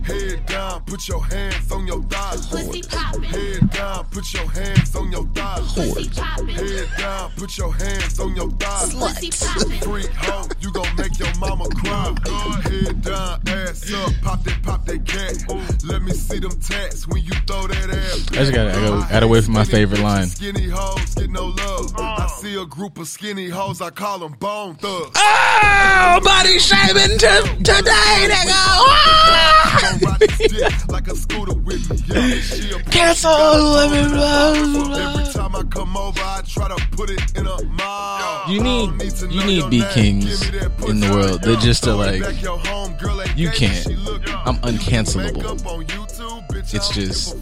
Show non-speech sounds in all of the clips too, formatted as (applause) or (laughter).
Head down, put your hands on your thighs. Pussy poppin'. Head down, put your hands on your thighs. Pussy poppin'. Head down, put your hands on your thighs. Pussy poppin'. Freak hoe, you gon' make your mama cry. Head down, ass up, pop that, pop that cat. Let me see them tats when you throw that ass. I just gotta- I gotta- gotta wait for my favorite line. Skinny hoes get no love. Oh. I see a group of skinny hoes, I call them bone thugs. Oh, body shaming to, today, nigga. Gon' ride like a scooter with me. Yeah, she a Cancel, let me blah, Every time I come over, I try to put it in a mouth. You need- you need beat kings in the world. They're just to, like, you can't. I'm uncancelable. It's just-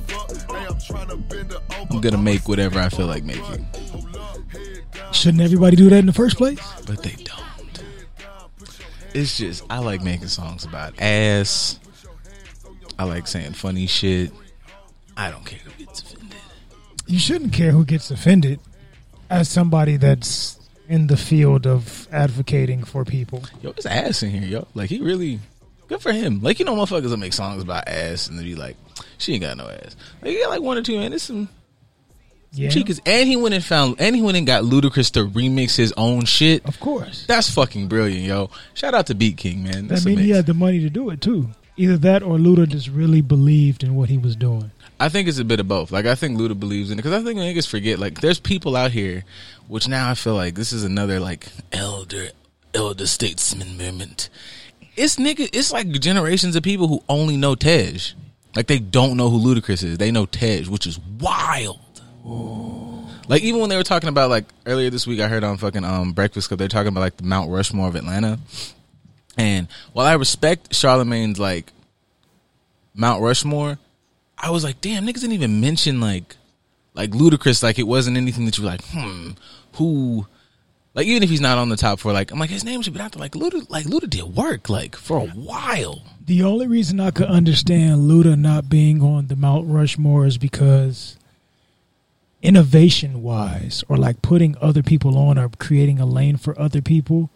I'm gonna make whatever I feel like making, Shouldn't everybody do that in the first place? but they don't. It's just I like making songs about ass. I like saying funny shit. I don't care who gets offended. You shouldn't care who gets offended as somebody that's in the field of advocating for people. Yo, it's ass in here, yo. Like he really good for him. Like you know, motherfuckers that make songs about ass and they be like, she ain't got no ass. Like he got like one or two, man. It's some Yeah. cheekers. And he went and found, and he went and got Ludacris to remix his own shit. Of course. That's fucking brilliant, yo. Shout out to Beat King, man. That That's mean he had the money to do it too. Either that or Luda just really believed in what he was doing. I think it's a bit of both. Like I think Luda believes in it because I think niggas forget. Like there's people out here, which now I feel like this is another like elder elder statesman moment. It's nigga. It's like generations of people who only know Tej. Like they don't know who Ludacris is. They know Tej, which is wild. Like even when they were talking about like earlier this week, I heard on fucking um Breakfast Club they're talking about like the Mount Rushmore of Atlanta. And while I respect Charlemagne's like Mount Rushmore, I was like, damn, niggas didn't even mention like like Ludacris, like it wasn't anything that you were like, hmm, who like even if he's not on the top four, like I'm like his name should be out there. Like Luda, like Luda did work like for a while. The only reason I could understand Luda not being on the Mount Rushmore is because innovation wise, or like putting other people on or creating a lane for other people,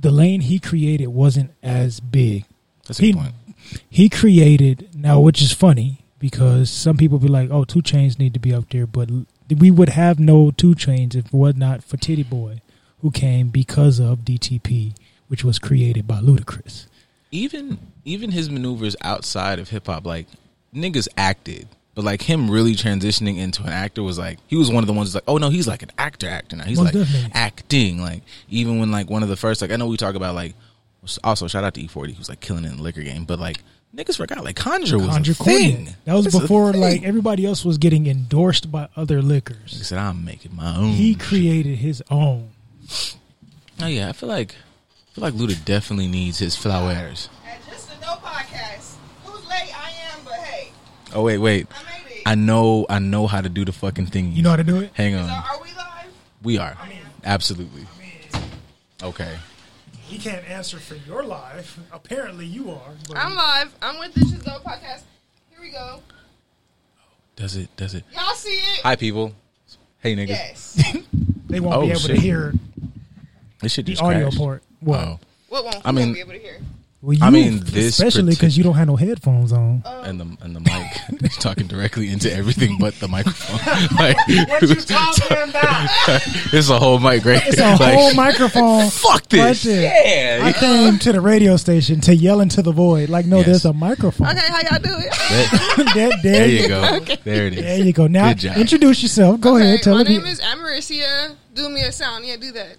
the lane he created wasn't as big. That's a He, good point. he created now, which is funny because some people be like, "Oh, 2 Chainz need to be up there," but we would have no 2 Chainz if it was not for Titty Boy, who came because of DTP, which was created by Ludacris. Even even his maneuvers outside of hip hop, like niggas acted. But like him really transitioning into an actor was like he was one of the ones like, oh no, he's like an actor actor now. He's Most like definitely. acting. Like even when like one of the first like I know we talk about like also shout out to E forty who's like killing it in the liquor game, but like niggas forgot like Conjure was Conjure a thing. Cognac. That was It's before like everybody else was getting endorsed by other liquors. He said I'm making my own. He shit." created his own. Oh yeah, I feel like I feel like Luda definitely needs his flowers. At Just a No Podcast. Who's late? I am, but hey, Oh wait, wait. I made it. I know I know how to do the fucking thing. You know how to do it? Hang on. are we live? We are. Absolutely. Okay. He can't answer for your life. Apparently, you are. but- I'm live. I'm with This Is No Podcast. Here we go. Does it does it Y'all see it? Hi people. Hey niggas. Yes. (laughs) they won't Oh, be able shit. to hear This shit the just audio crashed. part. What? Oh. What won't I I mean- be able to hear? Well, you, I mean, this especially because you don't have no headphones on. And the and the mic (laughs) is talking directly into everything but the microphone. (laughs) (laughs) like, What you talking about? it's a whole mic, right? It's a Like, whole microphone. Fuck this. Right there. yeah. I came to the radio station to yell into the void. Like, no, Yes. there's a microphone. Okay, how y'all do it? That- there, there there you you go. Okay. There it is. There you go. Now, Good job. introduce yourself. Go ahead. Okay, Tell my me. name is Americia. Do me a sound. Yeah, do that.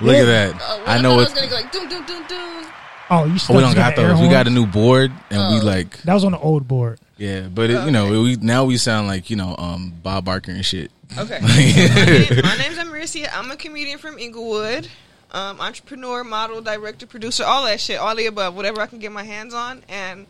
Look at that. Uh, well, I know thought it's. I was gonna go like doom doom doom doom. Oh, you Oh, still we don't got those. We got a new board, and we Oh. like, That was on the old board. yeah. But it, you know, we now we sound like you know, um, Bob Barker and shit. Okay. (laughs) my, name, my name's Americia. I'm a comedian from Inglewood. Um, entrepreneur, model, director, producer, all that shit, all the above, whatever I can get my hands on. And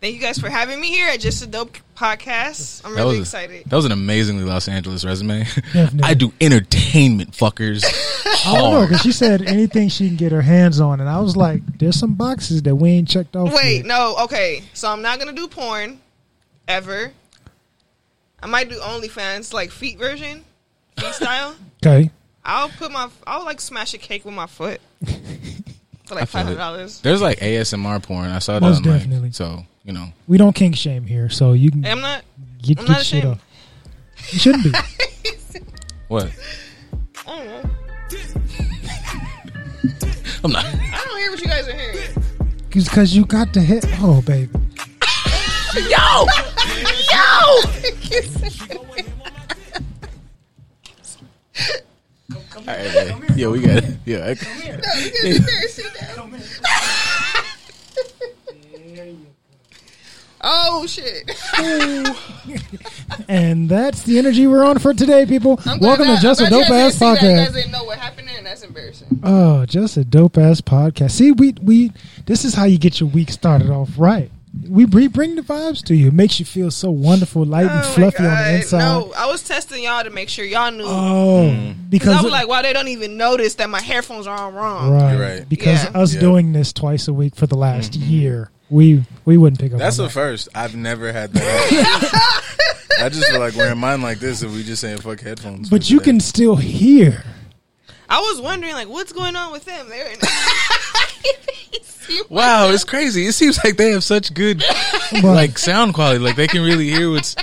thank you guys for having me here at Just a Dope Podcast. I'm That really was excited. that was an amazingly Los Angeles resume. Definitely. (laughs) I do entertainment, fuckers. (laughs) I don't know because she said anything she can get her hands on, and I was like, "There's some boxes that we ain't checked off." Wait, yet. no, okay. So I'm not gonna do porn ever. I might do OnlyFans, like feet version, feet style. (laughs) Okay. I'll put my, I'll like smash a cake with my foot for like feel five it. hundred dollars. There's like ASMR porn. I saw that Most online. definitely. So you know. We don't kink shame here, so you can I'm not. get, I'm get not shit ashamed. off. You shouldn't be. (laughs) What? I don't know. I'm not. I don't hear what you guys are hearing. It's Because you got the hit. Oh, baby. (laughs) Yo, Yo! All right, man. Yo, we got it. Yeah, I- Oh shit! And that's the energy we're on for today, people. I'm Welcome that- to Just a I'm glad Dope Ass guys that. You guys Podcast. didn't know what happened and that's embarrassing. Oh, just a dope ass podcast. See, we we this is how you get your week started off right. We, we bring the vibes to you. It makes you feel so wonderful, light and Oh my fluffy on the inside. No, I was testing y'all to make sure y'all knew. Oh, Mm. Because because I was like, wow, they don't even notice that my headphones are all wrong. right, You're right. because Yeah. us Yeah. doing this twice a week for the last year, we we wouldn't pick up. That's on the that. first. I've never had that. I just feel like wearing mine like this if we just saying fuck headphones. But you today. can still hear. I was wondering, like, what's going on with them? They're in- (laughs) Wow, it's crazy. It seems like they have such good (laughs) like sound quality. Like they can really hear what's.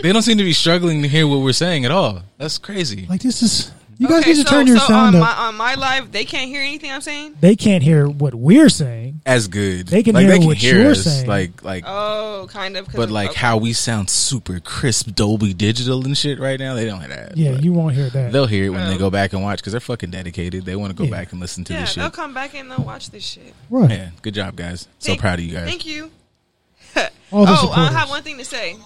They don't seem to be struggling to hear what we're saying at all. That's crazy. Like this is you guys Okay, need to so, turn your so sound on up. my on my live, they can't hear anything I'm saying. they can't hear what we're saying. As good. They can like, hear they can what hear you're us, saying. Like like. Oh, kind of. but of- like okay. how we sound super crisp Dolby Digital and shit right now, they don't hear that. Yeah, you won't hear that. They'll hear it when they Oh. go back and watch because they're fucking dedicated. They want to go Yeah. back and listen to yeah, this shit. they'll come back and they'll watch this shit. Right. Yeah, good job, guys. So Thank- proud of you guys. Thank you. (laughs) All the oh, I have one thing to say.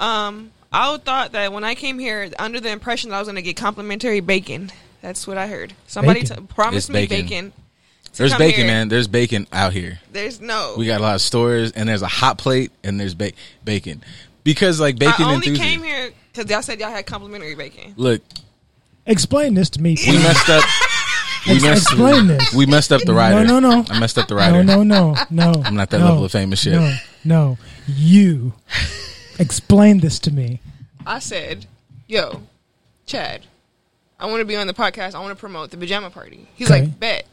Um, I thought that when I came here, under the impression that I was going to get complimentary bacon. That's what I heard. Somebody Bacon? t- promised It's me bacon. bacon. to There's come bacon, here. man. There's bacon out here. There's no. We got a lot of stores, and there's a hot plate, and there's ba- bacon. Because like bacon I only enthusiasts. came here because y'all said y'all had complimentary bacon. Look, Explain this to me. we messed up. (laughs) We Ex- messed. explain this. We messed up the writer. No, rider. no, no. I messed up the No, rider. no, no, no. (laughs) I'm not that no, level of famous shit. No, no. You explain this to me. I said, "Yo, Chad, I want to be on the podcast. I want to promote the pajama party." He's Okay. like, "Bet."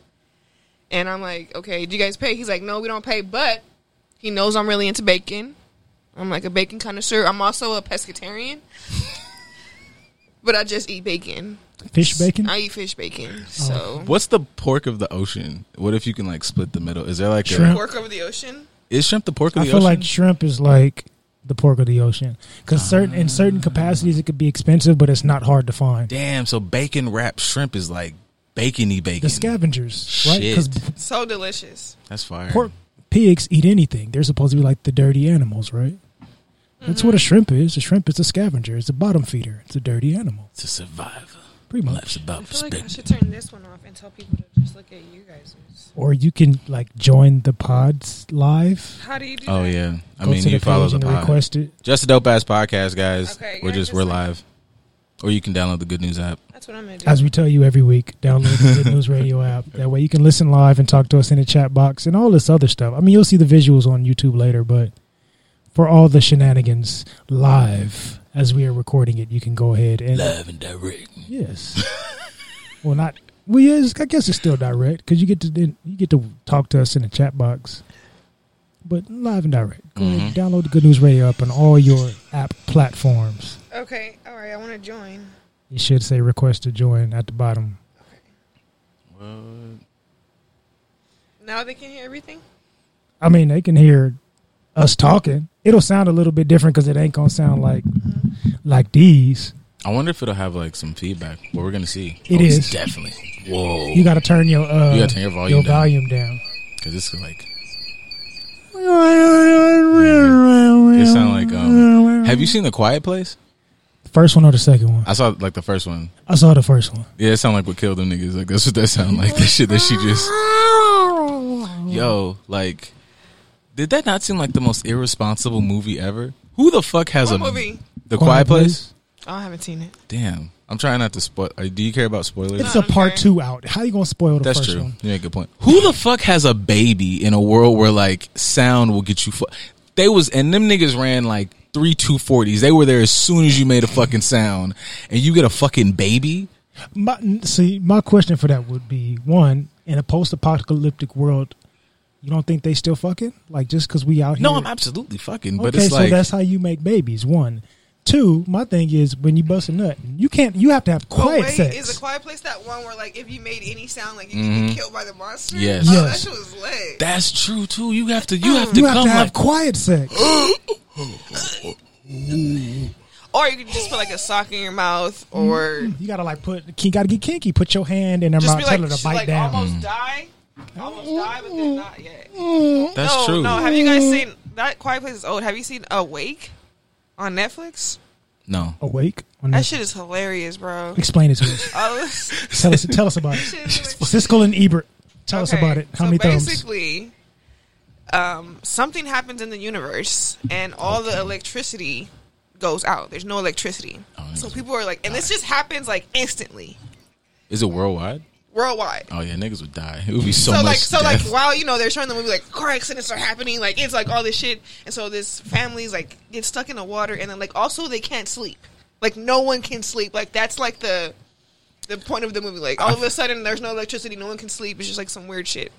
And I'm like, "Okay, do you guys pay?" He's like, "No, we don't pay." But he knows I'm really into bacon. I'm like a bacon connoisseur. I'm also a pescatarian, (laughs) but I just eat bacon. Fish bacon. I eat fish bacon. Oh. So What's the pork of the ocean? What if you can like split the middle? Is there like Shrimp. a pork over the ocean. is shrimp the pork of the ocean? I feel ocean? like shrimp is like the pork of the ocean because certain in certain capacities it could be expensive, but it's not hard to find. Damn, so bacon wrapped shrimp is like bacony bacon. The scavengers, right? Because Shit. So delicious. That's fire. pork pigs eat anything. They're supposed to be like the dirty animals, right? That's Mm-hmm. what a shrimp is. A shrimp is a scavenger. It's a bottom feeder. It's a dirty animal, It's a survivor. Pretty Life's much. about I feel like I should turn this one off and tell people to just look at you guys. Or you can like join the pods live. How do you do Oh that? yeah, I Go mean to you the follow page the and pod. request it. Just a dope ass podcast, guys. Okay, we're yeah, just just we're like- live, or you can download the Good News app. That's what I'm gonna do. As we tell you every week, download the Good News Radio (laughs) app. That way you can listen live and talk to us in the chat box and all this other stuff. I mean, you'll see the visuals on YouTube later, but for all the shenanigans live as we are recording it, you can go ahead and Live and direct. yes. (laughs) well, not well. Yes, I guess it's still direct because you get to then you get to talk to us in the chat box, but live and direct. Go ahead and mm-hmm. download the Good News Radio app on all your app platforms. Okay, all right. I want to join. You should say request to join at the bottom. Well. Now they can hear everything. I mean, they can hear us talking. It'll sound a little bit different because it ain't gonna sound like like these. I wonder if it'll have like some feedback. But we're gonna see. It It is definitely. Whoa, You got to turn your uh, You gotta turn your volume your down. volume down. because it's like it sound like. Um, have you seen the Quiet Place? First one or the second one? I saw like the first one. I saw the first one. Yeah, it sound like what killed them niggas. Like that's what that sound like. The shit that she just. (laughs) Yo, like, did that not seem like the most irresponsible movie ever? Who the fuck has What a movie? The Quiet, Place? Oh, I haven't seen it. Damn, I'm trying not to spoil. uh, Do you care about spoilers? It's a part okay. two out. How you gonna spoil the That's first true. one? You make a good point. Who the fuck has a baby in a world where like sound will get you? Fu- they was and them niggas ran like three two forties. They were there as soon as you made a fucking sound, and you get a fucking baby. My, see, my question for that would be one: in a post-apocalyptic world, You don't think they still fucking? Like just because we out here? No, I'm absolutely fucking, but okay, it's so like that's how you make babies. One, two. My thing is when you bust a nut, you can't. You have to have But quiet wait, sex. is a quiet place that one where like if you made any sound like you could Mhm. get killed by the monster? Yes. Oh, Yes. that shit was lit. that's true too. You have to you mm. have to you have come to have like quiet sex. (gasps) or you can just put like a sock in your mouth, or mm-hmm. you gotta like put. You gotta get kinky. Put your hand in their just mouth. be Tell like, her to bite like down. almost mm. die, almost die, but then not yet. that's no, true. no. Have you guys seen that Quiet Place is old? Have you seen Awake on Netflix? No. Awake. On That that. shit is hilarious, bro. Explain it to us. (laughs) Oh, tell us. Tell us about it. (laughs) shit Siskel and Ebert. Tell us about it. How so many thumbs? basically, um, something happens in the universe, and all the electricity goes out. There's no electricity, Oh, so people are like, and this just happens like instantly, Is it worldwide? Worldwide. Oh yeah, niggas would die. It would be so, much. So, like, so death. like, while you know they're showing the movie, like car accidents are happening, like it's like all this shit, and so this family's like get stuck in the water, and then like also they can't sleep, like no one can sleep, like that's like the the point of the movie, like all of a sudden there's no electricity, no one can sleep, it's just like some weird shit.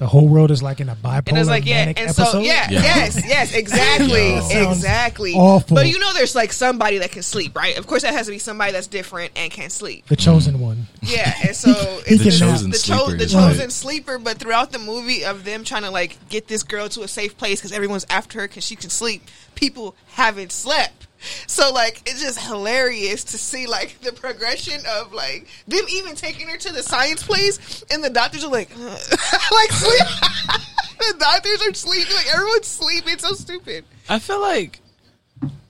The whole world is like in a bipolar And it's like, yeah, and episode. so, yeah, Yeah. yes, yes, (laughs) exactly, exactly. awful. But you know, there's like somebody that can sleep, right? Of course, that has to be somebody that's different and can sleep. The chosen one. Yeah, and (laughs) so it's can the, chosen the, sleeper cho- the chosen right. sleeper. But throughout the movie of them trying to like get this girl to a safe place because everyone's after her because she can sleep, people haven't slept. So like it's just hilarious to see like the progression of like them even taking her to the science place and the doctors are like (laughs) like sleep. (laughs) the doctors are sleeping like everyone's sleeping. It's so stupid. I feel like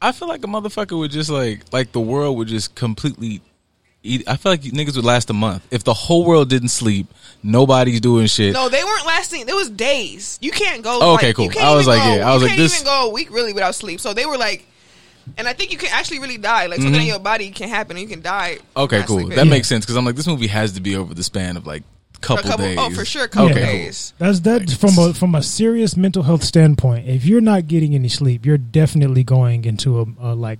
I feel like a motherfucker would just like like the world would just completely eat. I feel like niggas would last a month if the whole world didn't sleep. Nobody's doing shit. No, they weren't lasting. It was days. You can't go. Oh, okay, like, cool. I was like, go- yeah, I was you like, can't this- even go a week really without sleep. So they were like, and I think you can actually really die. Like something in your body can happen. and You can die. Mm-hmm. okay, cool. sleeping. That Yeah. makes sense because I'm like this movie has to be over the span of like couple, a couple. days. Oh, for sure, a couple Okay, days. That's that from a from a serious mental health standpoint. If you're not getting any sleep, you're definitely going into a, a like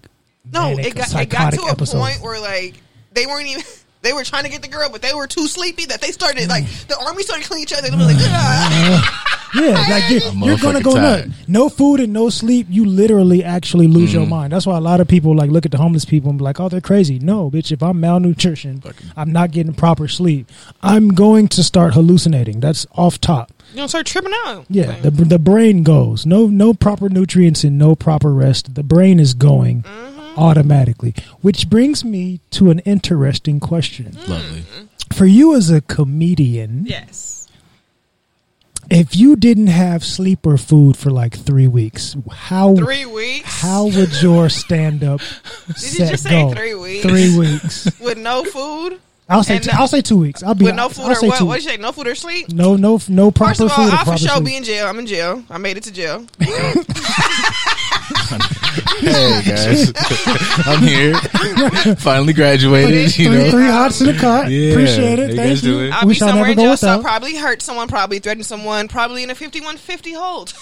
No, manic, it got it got psychotic to a point where like they weren't even. They were trying to get the girl, but they were too sleepy that they started like mm. the army started killing each other. They were like, "Ah." (laughs) Yeah, like (laughs) you're, A you're gonna go tired. nuts. No food and no sleep, you literally actually lose your mm. mind. That's why a lot of people like look at the homeless people and be like, "Oh, they're crazy." No, bitch. If I'm malnutrition, I'm not getting proper sleep. I'm going to start hallucinating. That's off top. you don't start tripping out. Yeah, the the brain goes. No no proper nutrients and no proper rest. The brain is going mm-hmm. Automatically. Which brings me to an interesting question. Mm. Lovely. For you as a comedian, yes. if you didn't have sleep or food for like 3 weeks, how Three weeks. how would your stand up (laughs) Did set you just say go? three weeks? 3 weeks. (laughs) with no food. I'll say And two, no- I'll say 2 weeks. I'll be With no I'll food or what? What weeks. you say? No food or sleep? No no no proper First of all, food or I for sure sleep. be in jail. I'm in jail. I made it to jail. (laughs) (laughs) Hey guys, I'm here. (laughs) Finally graduated. You three, know. three hots in the cot. Yeah. Appreciate it. How Thank you. doing? I'll we be somewhere in jail, so I'll probably hurt someone, probably threaten someone, probably in a 5150 hold.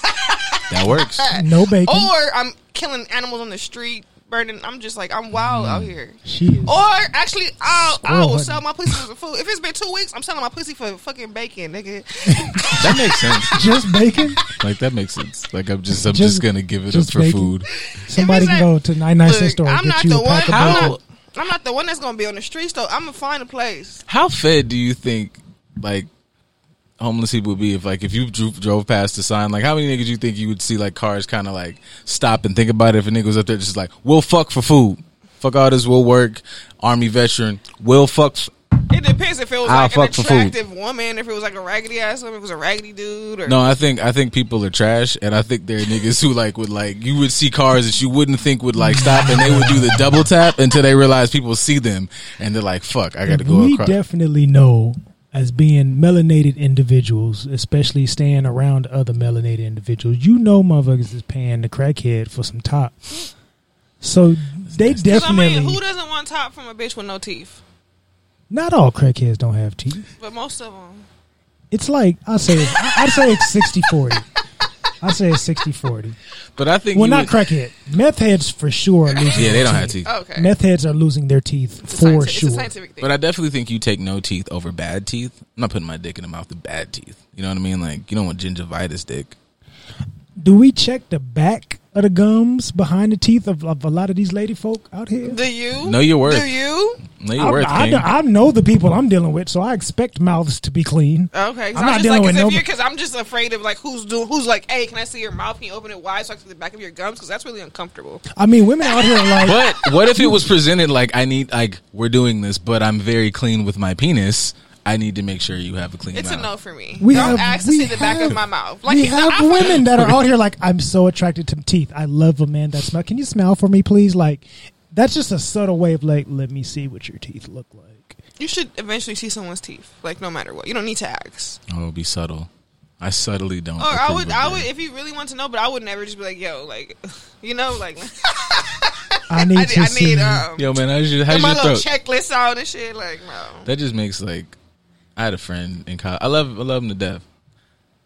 That works. No bacon. or I'm killing animals on the street, burning. I'm just like, I'm wild out mm-hmm. here. she is. Or actually, I'll, I will hunting. sell my pussy for food. If it's been two weeks, I'm selling my pussy for fucking bacon, nigga. (laughs) That makes sense. (laughs) just bacon. Like that makes sense. Like I'm just I'm Just- just, gonna give it up just for bacon. food. Somebody it's can like- go to 99 cent Look, store and I'm get not you the a one. pack of I'm not, I'm not the one that's gonna be on the streets though. I'm gonna find a place. How fed do you think like homeless people would be if like if you drove, drove past the sign? Like how many niggas you think you would see like cars kind of like stop and think about it if a nigga was up there just like we'll fuck for food, fuck all this, we'll work, army veteran, we'll fuck. f- It depends if it was I'll like an fuck for food. attractive woman, if it was like a raggedy ass woman, if it was a raggedy dude, or No, I think I think people are trash, and I think there are niggas who like would like you would see cars that you wouldn't think would like stop, and they would do the double tap until they realize people see them, and they're like, "Fuck, I got to go we across." definitely know as being melanated individuals, especially staying around other melanated individuals, you know motherfuckers is paying the crackhead for some top. So they definitely I mean, who doesn't want top from a bitch with no teeth? not all crackheads don't have teeth. But most of them. It's like I say I- I'd say it's 60 40. (laughs) I say it's 60-40. But I think Well, you not would- crackhead. Meth heads for sure are losing. Yeah, they their don't have teeth. teeth. Oh, okay. Meth heads are losing their teeth It's a for scientific- sure. It's a scientific thing. But I definitely think you take no teeth over bad teeth. I'm not putting my dick in the mouth with bad teeth. You know what I mean? Like you don't want gingivitis dick. Do we check the back of the gums behind the teeth of, of a lot of these lady folk out here? Do you? Know your worth. Do you? No, your I, worth, I, King. I know the people I'm dealing with, so I expect mouths to be clean. Okay, I'm I'm, not just dealing like, with no- cause I'm just afraid of like who's doing, who's like, hey, can I see your mouth? Can you open it wide so I can see the back of your gums? Because that's really uncomfortable. I mean, women out here are like, But what if it was presented like I need like we're doing this, but I'm very clean with my penis. I need to make sure you have a clean It's mouth. a no for me. We Don't have- ask to see the back have- of my mouth. Like we have (laughs) I women that are out here like, I'm so attracted to teeth. I love a man that smell. Can you smell for me, please? Like, that's just a subtle way of like, let me see what your teeth look like. You should eventually see someone's teeth. Like no matter what, you don't need to ask. Oh, be subtle. I subtly don't. Or I would, I that. would, if you really want to know, but I would never just be like, yo, like, (laughs) you know, like, (laughs) I need I, to I see. need um, Yo, man, how's your, how's my your little throat? checklist out and shit. Like, no. That just makes like I had a friend in college. I love I love him to death.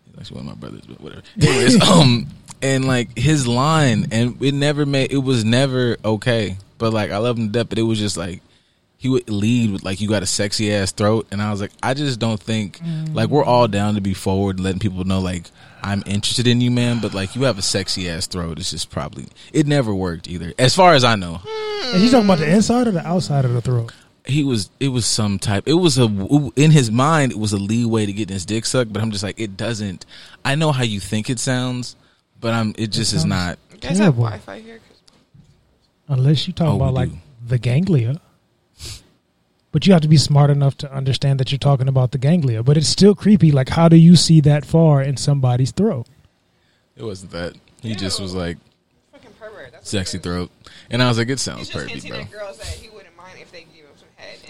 He's actually one of my brothers, but whatever. Anyways, (laughs) um, and like his line, and it never made it was never okay. But like I love him to death, but it was just like he would lead with like you got a sexy ass throat, and I was like, I just don't think like we're all down to be forward, letting people know like I'm interested in you, man. But like you have a sexy ass throat, it's just probably it never worked either, as far as I know. And you talking about the inside or the outside of the throat? He was it was some type it was a in his mind it was a leeway to get his dick sucked but i'm just like it doesn't i know how you think it sounds but i'm it just is not You guys have Wi-Fi here? 'Cause- Unless you talk Oh, about like do. the ganglia. But you have to be smart enough to understand that you're talking about the ganglia. But it's still creepy. Like, how do you see that far in somebody's throat? it wasn't that he just was like Fucking pervert. That's sexy throat and i was like it He's sounds just pervy hinting bro at girls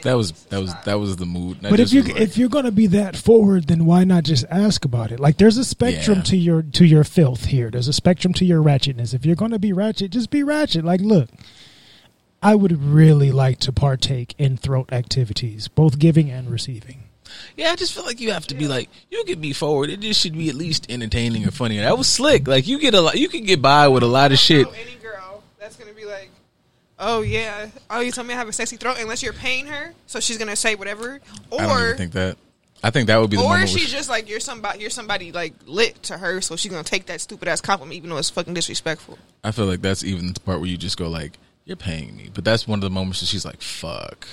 that he wouldn't mind if they give him some head. and that was that was that was the mood That but if you like, if you're gonna be that forward, then why not just ask about it? Like, there's a spectrum Yeah. to your to your filth here. There's a spectrum to your ratchetness. If you're gonna be ratchet, just be ratchet. Like, look, I would really like to partake in throat activities, both giving and receiving. yeah i just feel like you have to be like you can be forward it just should be at least entertaining or funny that was slick like you get a lot you can get by with a lot of shit any girl that's gonna be like, oh yeah, oh you tell me I have a sexy throat unless you're paying her, so she's gonna say whatever, i don't or even think that i think that would be the or moment she's where- just like you're somebody you're somebody like lit to her, so she's gonna take that stupid ass compliment even though it's fucking disrespectful. I feel like that's even the part where you just go like, "You're paying me," but that's one of the moments that she's like, "Fuck,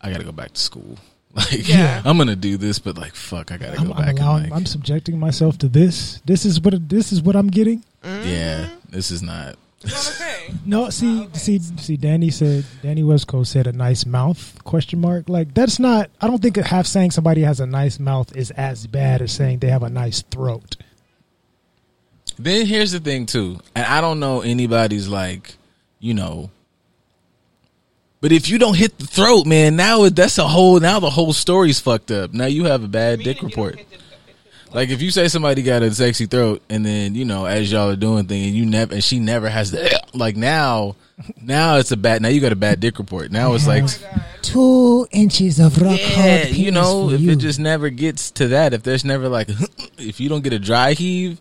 I gotta go back to school." (laughs) Like, Yeah. I'm gonna do this, but like, fuck, I gotta I'm, go I'm back. allowing. and like, I'm subjecting myself to this. This is what. This is what I'm getting. Mm-hmm. yeah, this is not. It's not okay. No, see, oh, see, see. Danny said. Danny Westco said a nice mouth? Question mark. Like that's not. I don't think half saying somebody has a nice mouth is as bad as saying they have a nice throat. Then here's the thing too, and I don't know anybody's like, you know. But if you don't hit the throat, man, now that's a whole. Now the whole story's fucked up. Now you have a bad dick Meaning you don't report. Hit the- Like if you say somebody got a sexy throat, and then you know as y'all are doing thing, and you never, and she never has the (clears throat) like now, now it's a bad. Now you got a bad dick report. Now it's like, oh Two inches of rock yeah, you know, if it just never gets to that, if there's never like, (laughs) if you don't get a dry heave,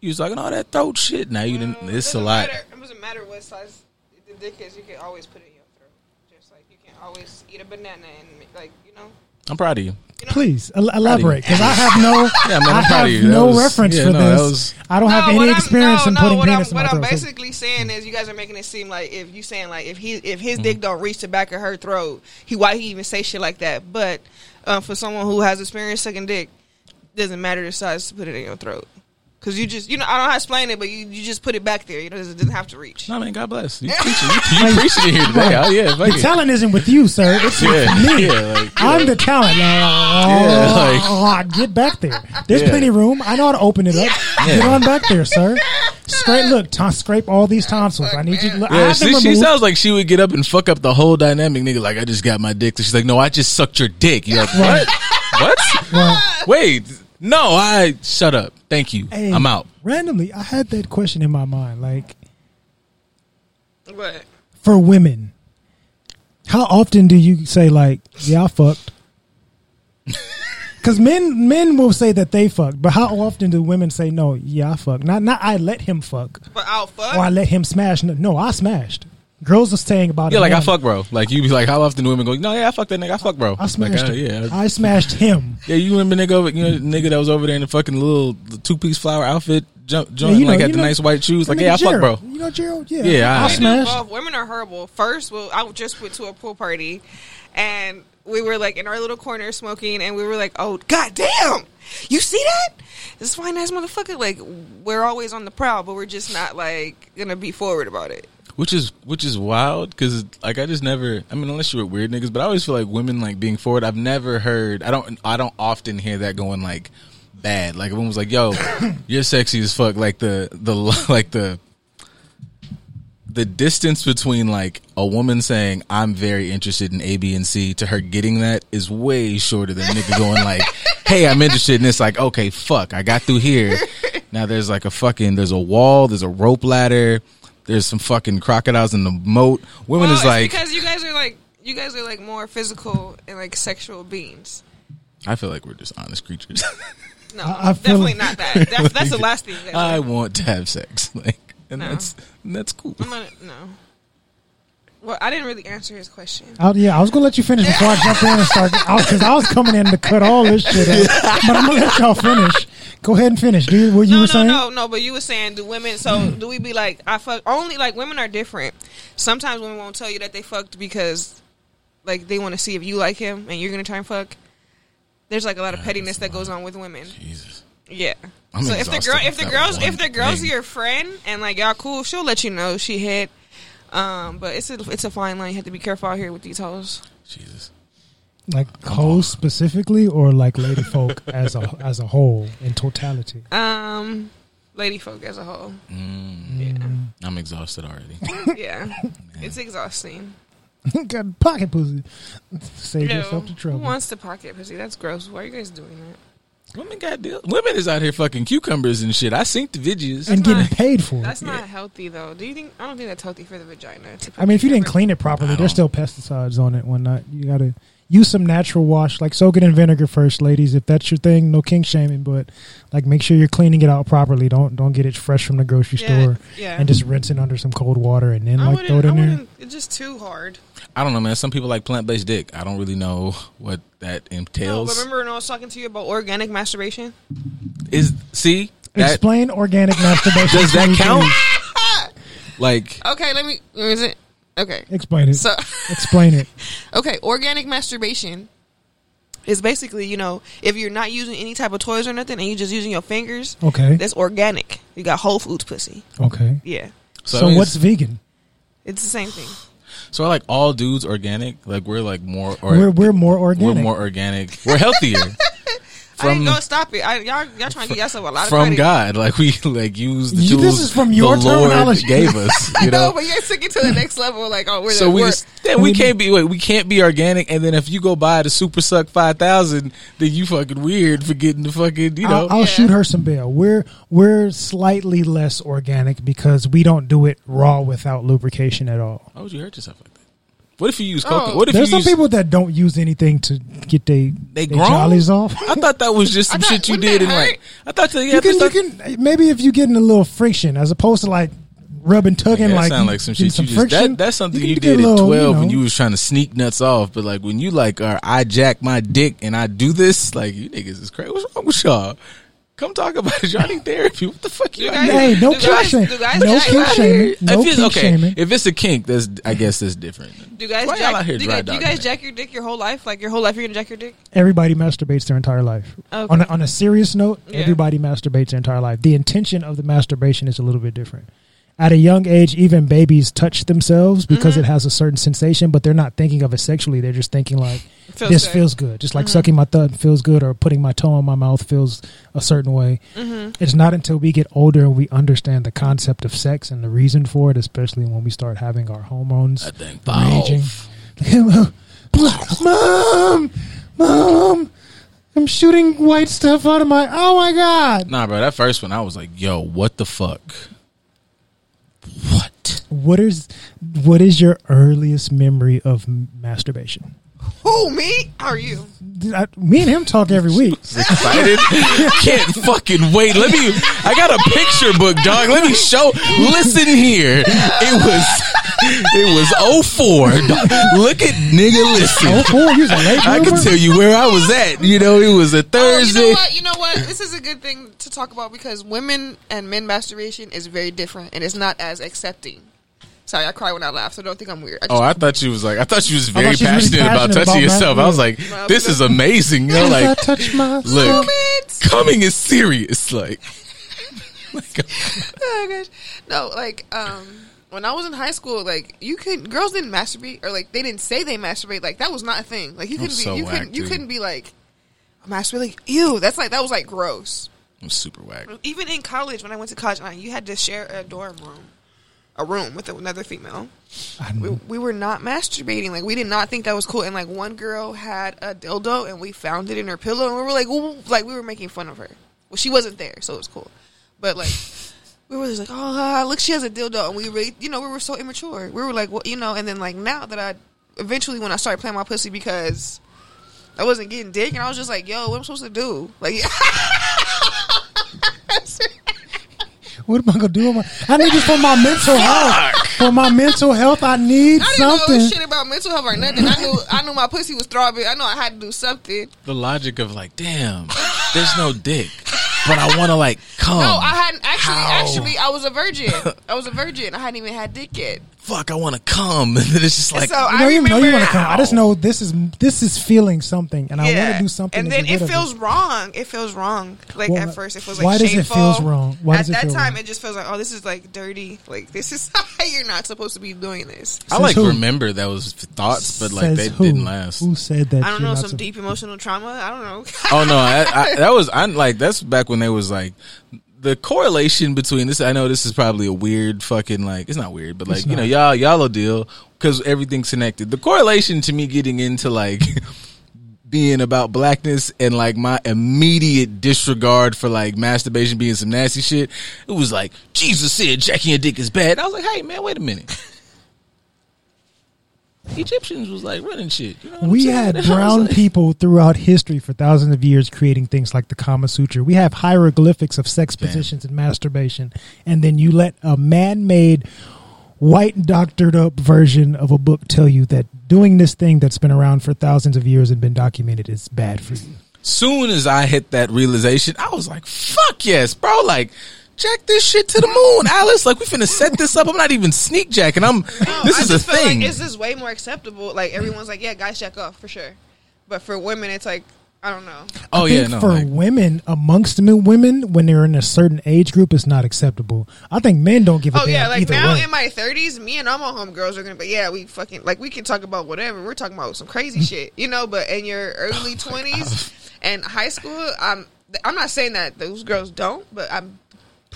you was like, oh, that throat shit. Now you didn't. It It's a lot. Matter, it doesn't matter what size the dick is. You can always put it in your throat. Just like you can always eat a banana and like you know. I'm proud of you. You know Please el- elaborate, because I have no, (laughs) Yeah, man, I'm I proud have of you. That no was- reference yeah, for no, this. was- I don't have No, what any I'm- experience no, in putting what penis I'm, in my what I'm throat. So- basically saying is, you guys are making it seem like if you saying like if he if his Mm-hmm. dick don't reach the back of her throat, he why he even say shit like that. But um, for someone who has experience sucking dick, doesn't matter the size to put it in your throat. Cause you just you know I don't know how to explain it, but you, you just put it back there. You know, it doesn't have to reach. No man, God bless. You (laughs) preaching, you, you preaching it here today. Oh yeah, fuck the it. talent isn't with you, sir. It's with me. yeah, like, I'm the talent. Yeah, oh, oh, get back there. There's Yeah. plenty of room. I know how to open it up. Get on back there, sir. (laughs) Scrape. Look, to- scrape all these tonsils. I need you. To, I Yeah, have them see, she removed. sounds like she would get up and fuck up the whole dynamic, nigga. Like I just got my dick. So she's like, no, I just sucked your dick. You're like, what? what? Well, Wait, no, I shut up. Thank you. hey, I'm out. Randomly, I had that question in my mind. Like But for women, how often do you say like, "Yeah, I fucked"? (laughs) Because men men will say that they fuck, but how often do women say no? Yeah, I fucked"? Not not I let him fuck But I'll fuck. or I let him smash. No, no I smashed. Girls are saying about it. Yeah, it. like I fuck bro. Like you be like, how often do women go? No, yeah, I fuck that nigga. I fuck bro. I smashed like, uh, him. yeah, I smashed him. (laughs) yeah. You remember nigga, over, you know, nigga that was over there in the fucking little two piece flower outfit, jump, Yeah, you know- like had you the know- nice white shoes. Like That yeah, I nigga fuck bro. You know Gerald? Yeah. Yeah, I- I We do smashed. both. Women are horrible. First, well, I just went to a pool party, and we were like in our little corner smoking, and we were like, "Oh, god damn! You see that? This fine ass motherfucker! Like, we're always on the prowl, but we're just not like gonna be forward about it." Which is which is wild because like I just never. I mean, unless you're with weird niggas, but I always feel like women like being forward. I've never heard. I don't. I don't often hear that going like bad. Like one was like, "Yo, (coughs) you're sexy as fuck." Like the the (laughs) like the the distance between like a woman saying I'm very interested in A, B, and C to her getting that is way shorter than a nigga going like, (laughs) "Hey, I'm interested in this." Like, okay, fuck, I got through here. (laughs) Now there's like a fucking there's a wall, there's a rope ladder, there's some fucking crocodiles in the moat. Women Well, is it's like, because you guys are like you guys are like more physical and like sexual beings. I feel like we're just honest creatures. (laughs) No, I- I feel- definitely not that. (laughs) That's, that's the last thing. You I are. want to have sex, like, and No. that's and that's cool. I'm gonna no. Well, I didn't really answer his question. I, yeah, I was gonna let you finish before I (laughs) jump in and start because I, was coming in to cut all this shit out. But I'm gonna let y'all finish. Go ahead and finish, dude. What you no, were no, saying? no, no. But you were saying, do women? So do we be like, I fuck? Only like women are different. Sometimes women won't tell you that they fucked because, like, they want to see if you like him and you're gonna try and fuck. There's like a lot of pettiness that goes on with women. Jesus. Yeah. I'm so if the girl, if the girls, if the girl's thing. your friend and like y'all cool, she'll let you know she hit. Um, but it's a it's a fine line. You have to be careful out here with these hoes. Jesus. Like hoes specifically, or like lady folk (laughs) as a as a whole in totality. Um, lady folk as a whole. Mm, I'm exhausted already. (laughs) (laughs) Yeah, it's exhausting. Got pocket pussy. Save Yo, yourself the trouble. who wants to pocket pussy? That's gross. Why are you guys doing that? Women got deal. Women is out here fucking cucumbers and shit. I seen the videos. and getting not- paid for it. That's it. not healthy though. Do you think? I don't think that's healthy for the vagina. I mean, if you didn't clean it properly, there's still pesticides on it. and Whatnot. You gotta use some natural wash, like soak it in vinegar first, ladies. If that's your thing, no king shaming, but like make sure you're cleaning it out properly. Don't don't get it fresh from the grocery Yeah, store yeah. and just rinse it under some cold water and then I like throw it I in there. It's just too hard. I don't know, man. Some people like plant based dick. I don't really know what that No, entails. remember when I was talking to you about organic masturbation? Is see that Explain organic masturbation. does that count? (laughs) Like Okay, let me. Is it? Okay. Explain it. So, Explain it. (laughs) okay, organic masturbation is basically, you know, if you're not using any type of toys or nothing and you're just using your fingers, Okay. that's organic. You got Whole Foods pussy. Okay. Yeah. so, So, what's vegan? It's the same thing. so are like all dudes organic? Like we're like more or we're we're more organic. we're more organic. We're healthier. (laughs) I didn't From go stop it. I, y'all, y'all trying to get yourself a lot of from credit. God, (laughs) like we like use the You- tools this is from your the Lord terminology. gave us. (laughs) You no, know, but you guys took it to the next level. Like, oh, we're so we just, then we we- can't be wait we can't be organic. And then if you go buy the Super Suck five thousand, then you fucking weird for getting the fucking you know. I'll, I'll Yeah. shoot her some bail. We're we're slightly less organic because we don't do it raw without lubrication at all. Why would you hurt yourself like that? What if you use Oh. coconut? What if There's you some use, people that don't use anything to get they They they grown? jollies off. I thought that was just (laughs) some thought- shit you did that in like. I thought that yeah, you can I you can maybe if you getting a little friction as opposed to like rubbing tugging that like sound like some getting shit you just that, that's something you, can did get at little, twelve know, when you was trying to sneak nuts off. But like when you like, uh, I jack my dick and I do this, like you niggas is crazy. What's wrong with y'all? Come talk about it. Y'all need therapy. What the fuck you You out guys- Hey, no Do kink shaming. No kink shaming. No if it's kink okay, shaming. if it's a kink, that's I guess that's different. Do you guys Why y'all jack? out here do you dry guys, do you guys jack your dick your whole life? Like your whole life, you're gonna jack your dick? Everybody masturbates their entire life. Okay. On a, on a serious note, Yeah. everybody masturbates their entire life. The intention of the masturbation is a little bit different. At a young age, even babies touch themselves because Mm-hmm. it has a certain sensation, but they're not thinking of it sexually. They're just thinking like, Feels "This good. feels good." Just like Mhm. sucking my thumb feels good, or putting my toe on my mouth feels a certain way. Mm-hmm. It's not until we get older and we understand the concept of sex and the reason for it, especially when we start having our hormones That thing raging. (laughs) Mom, mom, I'm shooting white stuff out of my. Oh my god! Nah, bro. That first one, I was like, "Yo, what the fuck? What? What is what is your earliest memory of masturbation? Who me? How are you? I, me and him talk every week. (laughs) excited. Can't fucking wait. Let me. I got a picture book, dog. Let me show. Listen here. It was. It was 04. dog. Look at nigga. Listen. Oh, four, you was a late I can tell you where I was at. You know, it was a Oh, you Thursday. know what? You know what? This is a good thing to talk about because women and men masturbation is very different and it's not as accepting. Sorry, I cry when I laugh, so don't think I'm weird. I just, Oh, I thought you was like I thought you was very thought she was really passionate about touching about yourself. I was like, No, this is amazing. You know, As I like touch my look, Moments. coming is serious. Like, (laughs) like (laughs) oh gosh, no, like um, when I was in high school, like you could girls didn't masturbate or like they didn't say they masturbate. Like that was not a thing. Like you couldn't be, so you whack, couldn't, you dude. couldn't be like masturbate. Like ew, that's like that was like gross. I'm super whack. Even in college, when I went to college, you had to share a dorm room, a room with another female. We, we were not masturbating. Like we did not think that was cool. And like one girl had a dildo, and we found it in her pillow, and we were like, Ooh, like we were making fun of her. Well, she wasn't there, so it was cool. But like (laughs) we were just like, oh, look, she has a dildo, and we really, you know, we were so immature. We were like, well, you know, and then like now that I eventually when I started playing my pussy because I wasn't getting dick, and I was just like, yo, what am I supposed to do? Like. (laughs) What am I gonna do? with I need this for my mental health. For my mental health, I need something. I didn't something. know shit about mental health or nothing. I knew I knew my pussy was throbbing. I know I had to do something. The logic of like, damn, there's no dick, but I want to like come. No, I hadn't actually. How? Actually, I was a virgin. I was a virgin. I hadn't even had dick yet. Fuck, I want to come, (laughs) and then it's just like, so You I know, you know you want to come. I just know this is this is feeling something, and I want to do something. And then it rid of feels wrong. It feels wrong. Like Well, at first, it feels like why does it shameful. feels wrong? Why at does it that feel time, wrong? it just feels like, oh, this is like dirty. Like this is (laughs) you're not supposed to be doing this. I Says like who? remember that was thoughts, but like Says they who? didn't last. Who said that? I don't know some sup- deep emotional trauma. I don't know. Oh no, I, I, (laughs) that was I like that's back when they was like the correlation between this. I know this is probably a weird fucking like it's not weird, but like It's you know y'all y'all deal because everything's connected. The correlation to me getting into like (laughs) being about blackness and like my immediate disregard for like masturbation being some nasty shit. It was like Jesus said jacking your dick is bad. And I was like, hey man, wait a minute. Egyptians was like running shit. You know We had (laughs) brown like- people throughout history for thousands of years creating things like the Kama Sutra. We have hieroglyphics of sex Damn. positions and masturbation, and then you let a man-made, white doctored up version of a book tell you that doing this thing that's been around for thousands of years and been documented is bad for you. soon as I hit that realization, I was like, fuck yes, bro. Like, jack this shit to the moon, Alice. Like, we finna set this up. I'm not even sneak jacking. I'm, this I is a feel thing. Like it's just way more acceptable. Like everyone's like, yeah, guys check off for sure. But for women, it's like I don't know. oh, I yeah, no. for like, women, amongst the women, when they're in a certain age group, it's not acceptable. I think men don't give a Oh damn yeah, like either now way. in my thirties, me and all my homegirls are gonna be yeah, we fucking like we can talk about whatever. We're talking about some crazy (laughs) shit, you know. But in your early oh twenties and high school, I'm I'm not saying that those girls don't, but I'm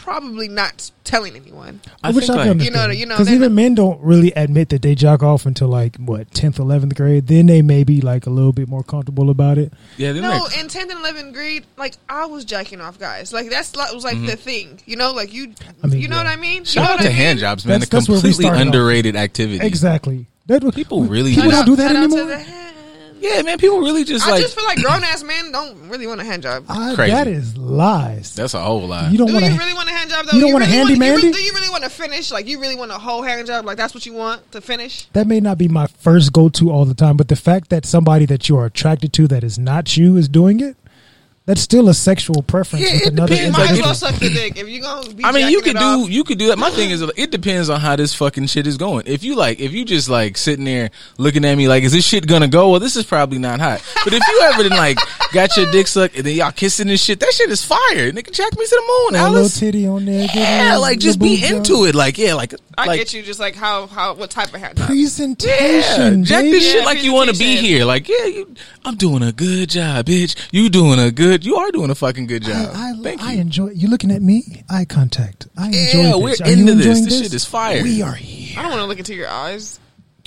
probably not telling anyone. I wish think, I like, can. You know, you know, because even not- men don't really admit that they jack off until like what tenth, eleventh grade. Then they may be like a little bit more comfortable about it. yeah, No, like, in tenth and eleventh grade, like I was jacking off guys. Like that's like, was like the thing, you know. Like you, Mm-hmm. I mean, you know yeah. what I mean. You shout know out to mean? hand jobs, man. That's- a that's completely started off. underrated activity. Exactly. That People really people don't do that Shout out to anymore. The hand. Yeah, man. People really just I like, just feel like grown ass men don't really want a hand job. I, Crazy. that is lies. that's a whole lie. you don't Do want you to. really want a hand job though? You don't want a really handy you really- mandy? do you really want to finish? Like you really want a whole hand job? Like that's what you want to finish? that may not be my first go to all the time, but the fact that somebody that you are attracted to that is not you is doing it, that's still a sexual preference Yeah, with it another depends. Might as individual. well suck the dick if you gonna be. I mean, you jacking could do off. you could do that. My thing is, it depends on how this fucking shit is going. If you like, if you just like sitting there looking at me like, is this shit gonna go? Well, this is probably not hot. But if you ever like got your dick sucked and then y'all kissing and shit, that shit is fire. Nigga, jack me to the moon, Throw a little Alice. titty on there. get Yeah, a like just be boob job. into it. Like yeah, like I like, get you. Just like how how what type of hand job? Presentation. Yeah, jack baby. this shit like you want to be here. Like, yeah, you, I'm doing a good job, bitch. You doing a good. You are doing a fucking good job. I, Thank I enjoy you looking at me. Eye contact. I enjoy Yeah, we're Are you into this. enjoying This shit is fire. We are here. I don't want to look into your eyes.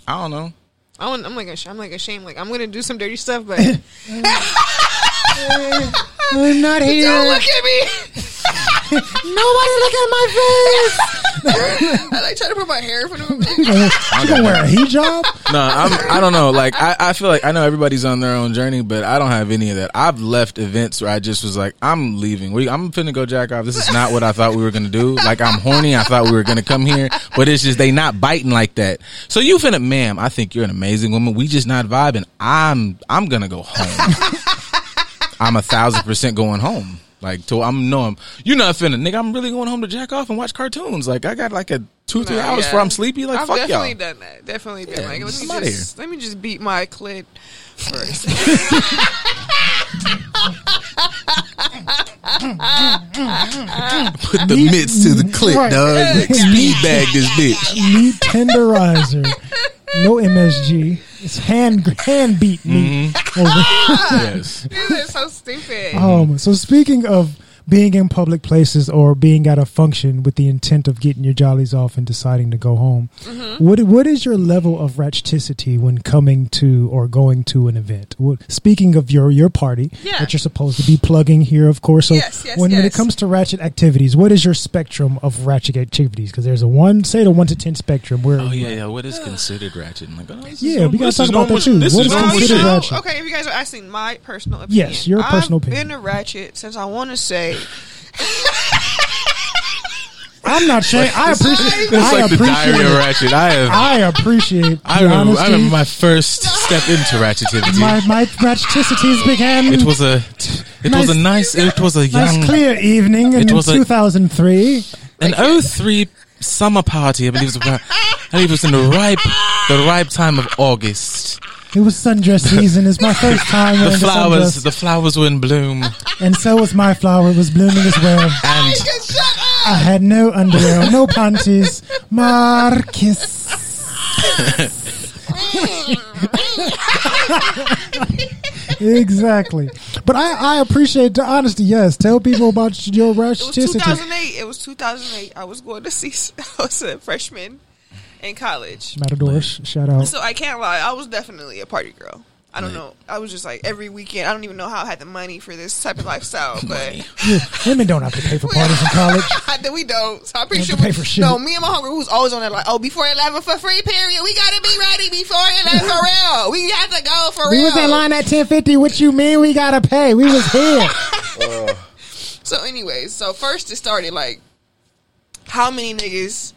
I don't know. I want, I'm like ash- I'm like ashamed. Like I'm gonna do some dirty stuff, but (laughs) (laughs) I'm not don't here. look at me. (laughs) Nobody look at my face. (laughs) I like trying to put my hair in front of him. She gonna, gonna wear a hijab. (laughs) No, I'm. I don't know. Like I, I feel like I know everybody's on their own journey, but I don't have any of that. I've left events where I just was like, I'm leaving. We, I'm finna go jack off. This is not what I thought we were gonna do. Like I'm horny. I thought we were gonna come here, but it's just they not biting like that. So you finna, ma'am. I think you're an amazing woman. We just not vibing. I'm. I'm gonna go home. I'm a thousand percent going home. Like, to I'm no, I'm. You're not finna, nigga. I'm really going home to jack off and watch cartoons. Like, I got like a two, three Nah, hours yeah. before I'm sleepy. Like, I've fuck definitely y'all. done that. Definitely been Yeah, like, let me just let me just beat my clit first. (laughs) (laughs) Put the mitts to the clip, Right. dog. Speed bag this bitch. Meat tenderizer. No MSG. It's hand hand beat meat. Mm-hmm. Over- (laughs) yes. (laughs) This is so stupid. Um, so speaking of being in public places or being at a function with the intent of getting your jollies off and deciding to go home, Mm-hmm. what what is your level of ratcheticity when coming to or going to an event? What, speaking of your your party Yeah. that you're supposed to be plugging here, of course. So Yes, yes, when when it comes to ratchet activities, what is your spectrum of ratchet activities? Because there's a one say the one to ten spectrum. Where Oh yeah, yeah. What is considered ratchet? I'm like, oh, this Yeah, normal- we gotta this talk about normal- that too. This What is is Well, normal you considered ratchet? okay, if you guys are asking my personal opinion, Yes, your personal I've opinion. been a ratchet since I want to say (laughs) I'm not saying I appreciate. It's I like the appreciate. diary of ratchet. I have. I appreciate. I remember, I remember my first step into ratchetivity. my my ratcheticities began. it was a, it was a Nice- nice, it was a nice clear evening in It was a- 2003. an 03 summer party. I believe it was about, I believe it was in the ripe, the ripe time of August. It was sundress season. It's my first time The flowers, sundress, the flowers were in bloom, and so was my flower. It was blooming as well. and I had no underwear, no panties. Marcus. (laughs) exactly. But I, I appreciate the honesty. Yes, tell people about your rush. it was 2008. It was 2008. I was going to see. (laughs) I was a freshman in college, Matadors, shout out. so I can't lie. I was definitely a party girl. I don't know. I was just like every weekend. I don't even know how I had the money for this type of lifestyle, (laughs) but Yeah, women don't have to pay for parties in college. (laughs) then we don't. So I'm pretty You sure. We, pay for shit. No, me and my homegirl who was always on that like, oh, before eleven for free period. We gotta be ready before eleven for real. We have to go for We real. We was in line at ten fifty. What you mean we gotta pay? We was here. (laughs) So, anyways, so first it started like, how many niggas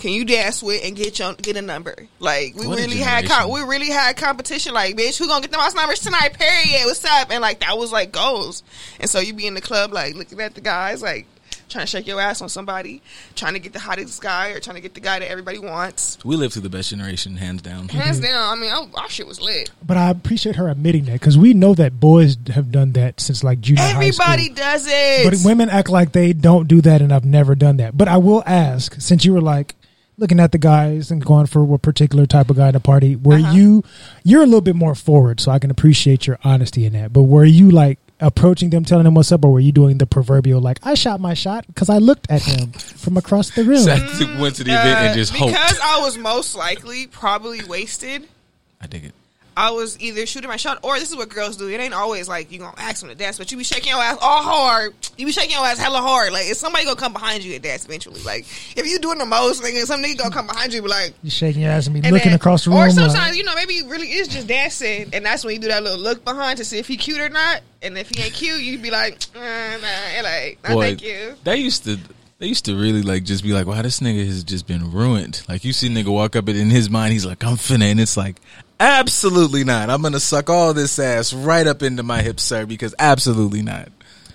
can you dance with and get your get a number? Like we What really had com- we really had competition. Like, bitch, who gonna get the most numbers tonight? Period. What's up? And like that was like goals. And so you be in the club like looking at the guys like. Trying to shake your ass on somebody, trying to get the hottest guy, or trying to get the guy that everybody wants. we lived through the best generation, hands down. Hands mm-hmm. down, I mean, I, our shit was lit. But I appreciate her admitting that because we know that boys have done that since like junior high Everybody does it. But women act like they don't do that, and I've never done that. But I will ask, since you were like looking at the guys and going for a particular type of guy in a party, were Uh-huh. you you're a little bit more forward, so I can appreciate your honesty in that. But were you like approaching them, telling them what's up, or were you doing the proverbial like I shot my shot because I looked at him from across the room? So I went to the event Uh, and just hoped. because I was most likely probably wasted. I dig it. I was either shooting my shot or this is what girls do. It ain't always like you gonna ask them to dance, but you be shaking your ass all hard. You be shaking your ass hella hard. Like, is somebody gonna come behind you and dance eventually? Like, if you doing the most, nigga, some nigga gonna come behind you and be like, You shaking your ass and be and looking then- across the room. Or like- sometimes, you know, maybe it really is just dancing, and that's when you do that little look behind to see if he cute or not. And if he ain't cute, you'd be like, uh, nah, like, nah, Boy, thank you. They used to they used to really like just be like, wow, this nigga has just been ruined. Like you see nigga walk up and in his mind he's like, I'm finna and it's like, absolutely not. I'm gonna suck all this ass right up into my hips, sir, because absolutely not.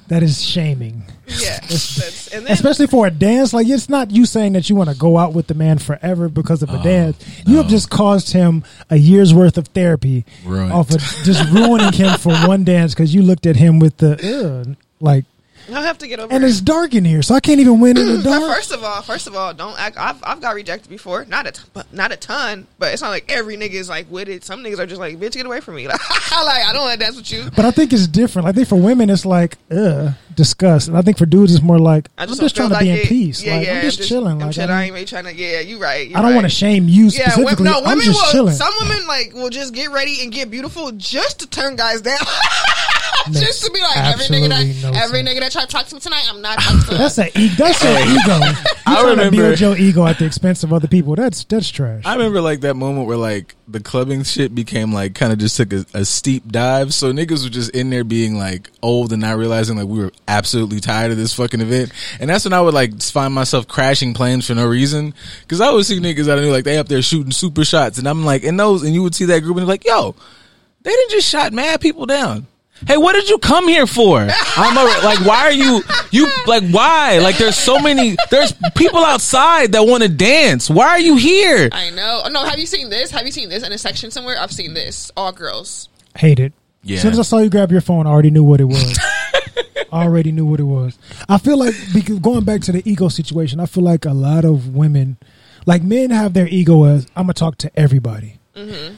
that is shaming. Yeah, (laughs) that's, then especially for a dance. Like it's not you saying that you want to go out with the man forever because of a oh, dance. You have just caused him a year's worth of therapy Ruined. off of just ruining him for one dance because you looked at him with the Ugh, (laughs) like. I'll have to get over And it. it's dark in here, so I can't even win in the (clears throat) But dark. first of all, first of all, don't act. I've I've got rejected before. Not a t- but not a ton, but it's not like every nigga is like with it. Some niggas are just like, bitch, get away from me. (laughs) like I don't want to dance with you. But I think it's different. I think for women, it's like, ugh, disgust. And I think for dudes, it's more like, I I'm just, just trying to feel be like in it. peace. Yeah, like, yeah, I'm just chilling. I'm Like, chilling. I, I ain't really trying to. Yeah, you right. you I don't right. want to shame you Yeah, specifically. no, I'm women just will. chilling. Some women like will just get ready and get beautiful just to turn guys down. (laughs) just to be like every nigga that no every sense. nigga that tried to talk to me tonight, I'm not (laughs) talking to them. That's a e- that's your ego. You (laughs) I trying to remember- build your ego at the expense of other people. That's that's trash. I remember like that moment where like the clubbing shit became like kind of just took a, a steep dive. So niggas were just in there being like old and not realizing like we were absolutely tired of this fucking event. And that's when I would like find myself crashing planes for no reason. Cause I would see niggas that I knew like they up there shooting super shots and I'm like in those and you would see that group and you're like, yo, they didn't just shot mad people down. Hey, what did you come here for? (laughs) I'm a, like, why are you, you, like, why? Like, there's so many, there's people outside that want to dance. Why are you here? I know. Oh, no, have you seen this? Have you seen this in a section somewhere? I've seen this. All girls. Hate it. Yeah. As soon as I saw you grab your phone, I already knew what it was. (laughs) I already knew what it was. I feel like because going back to the ego situation, I feel like a lot of women, like men, have their ego as I'm gonna talk to everybody. Mm-hmm.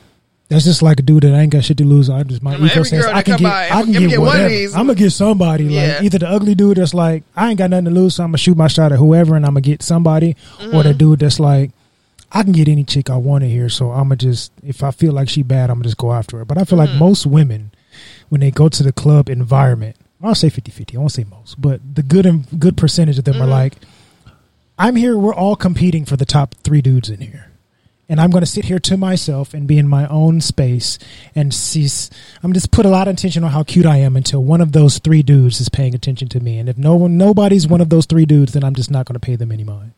That's just like a dude that I ain't got shit to lose. I just my I'm ego says I can get by. I can get, get one of whatever. these. I'm gonna get somebody. Yeah. Like either the ugly dude that's like I ain't got nothing to lose, so I'm gonna shoot my shot at whoever, and I'm gonna get somebody, or Mm-hmm. the dude that's like I can get any chick I want to here, so I'm gonna just if I feel like she bad, I'm gonna just go after her. But I feel Mm-hmm. like most women, when they go to the club environment, I'll say 50-50, I won't say most, but the good and good percentage of them Mm-hmm. are like, I'm here. We're all competing for the top three dudes in here. And I'm going to sit here to myself and be in my own space and see. I'm just put a lot of attention on how cute I am until one of those three dudes is paying attention to me. And if no one, nobody's one of those three dudes, then I'm just not going to pay them any mind.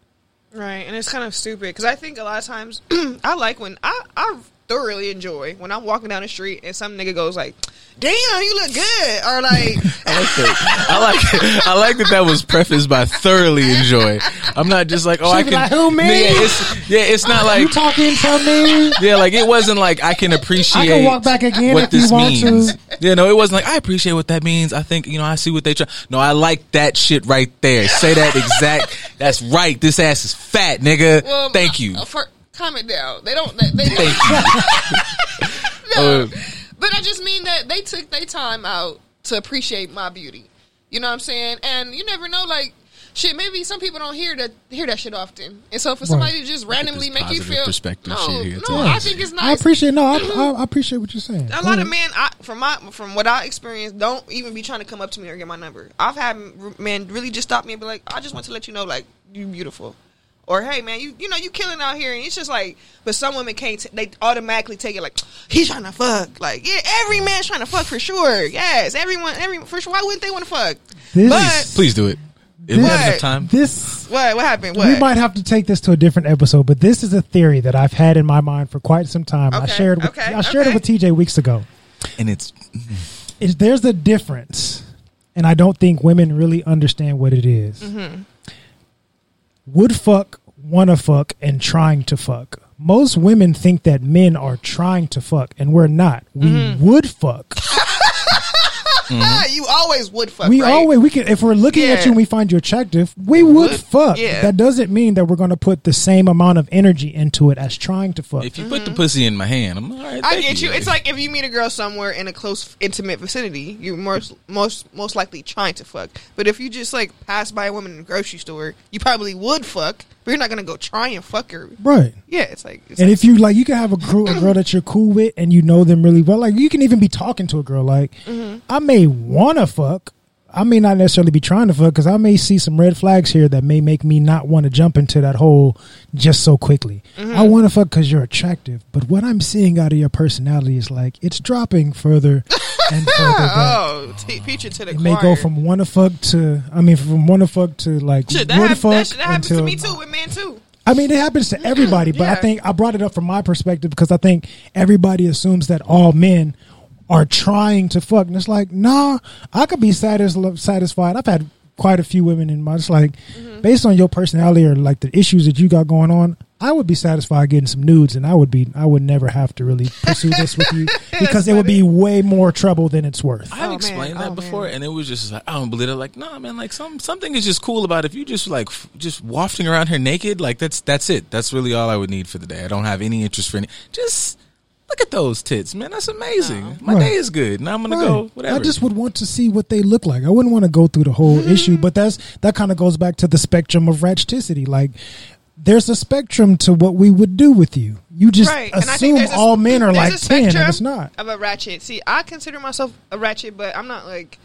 Right, and it's kind of stupid because I think a lot of times (clears throat) I like when I I thoroughly enjoy when I'm walking down the street and some nigga goes like, "Damn, you look good," or like, I like that. I like. I like that. That was prefaced by thoroughly enjoy. I'm not just like, oh, I She be can. like, "Who, me?" Yeah, it's, yeah, it's not like you talking to me? Yeah, like it wasn't like I can appreciate. I can walk back again what if you want means. to. Yeah, no, it wasn't like I appreciate what that means. I think you know I see what they try. No, I like that shit right there. Say that exact. That's right. This ass is fat, nigga. Well, Thank you. uh, For, calm it down. They don't. They, they Thank you. (laughs) no. Uh, but I just mean that they took their time out to appreciate my beauty. You know what I'm saying? And you never know, like shit. Maybe some people don't hear that hear that shit often. And so for somebody to just randomly this make you feel perspective no, shit here, no. I think it's I appreciate no, I, I, I appreciate what you're saying. a lot of men, I, from my from what I experienced, don't even be trying to come up to me or get my number. I've had m- men really just stop me and be like, "I just want to let you know, like, you beautiful." Or hey man, you you know you killing out here, and it's just like, but some women can't. T- they automatically take it like he's trying to fuck. Like yeah, every man's trying to fuck for sure. Yes, everyone, every for sure. Why wouldn't they want to fuck? This- but Please do it. If we have enough time. This what what happened? What? We might have to take this to a different episode, but this is a theory that I've had in my mind for quite some time. I shared with, okay, I shared okay. it with TJ weeks ago. And it's Is there's a difference, and I don't think women really understand what it is. Mm-hmm. Would fuck, wanna fuck, and trying to fuck. Most women think that men are trying to fuck, and we're not. We Mm-hmm. would fuck. Ah, (laughs) you always would fuck. we right? always we can if we're looking at you and we find you attractive, we would Would- fuck. yeah. That doesn't mean that we're going to put the same amount of energy into it as trying to fuck. if you put the pussy in my hand, I'm all right. Mm-hmm. I thank get you. It's like if you meet a girl somewhere in a close, intimate vicinity, you're most most most likely trying to fuck. But if you just like pass by a woman in the grocery store, you probably would fuck, but you're not gonna go try and fuck her. right. Yeah, it's like it's And like, if you like, you can have a crew, a girl that you're cool with, and you know them really well. Like you can even be talking to a girl. Like Mm-hmm. I may wanna fuck, I may not necessarily be trying to fuck because I may see some red flags here that may make me not want to jump into that hole just so quickly. Mm-hmm. I want to fuck because you're attractive, but what I'm seeing out of your personality is like it's dropping further (laughs) (laughs) and further back. oh, t- it to the It may choir. go from wanna fuck to I mean from wanna fuck to like Shit, that, hap- fuck that, shit- that happens to until me too with men too. I mean, it happens to everybody, but I Yeah. think I brought it up from my perspective because I think everybody assumes that all men are trying to fuck, and it's like, nah, I could be satis- satisfied. I've had quite a few women in my. It's like, Mm-hmm. based on your personality or like the issues that you got going on, I would be satisfied getting some nudes, and I would be, I would never have to really (laughs) pursue this with you because it would be way more trouble than it's worth. I've Oh, explained man. that Oh, before, man. and it was just like I don't believe it. Like, nah, man. Like some something is just cool about if you just like f- just wafting around here naked. Like that's that's it. That's really all I would need for the day. I don't have any interest for any. Just look at those tits, man. That's amazing. My Right. day is good. Now I'm gonna Right. go. Whatever. I just would want to see what they look like. I wouldn't want to go through the whole issue, but that's that kind of goes back to the spectrum of ratcheticity. Like there's a spectrum to what we would do with you. You just Right, and I think assume a- all men are like ten, and it's not. of a ratchet. See, I consider myself a ratchet, but I'm not like,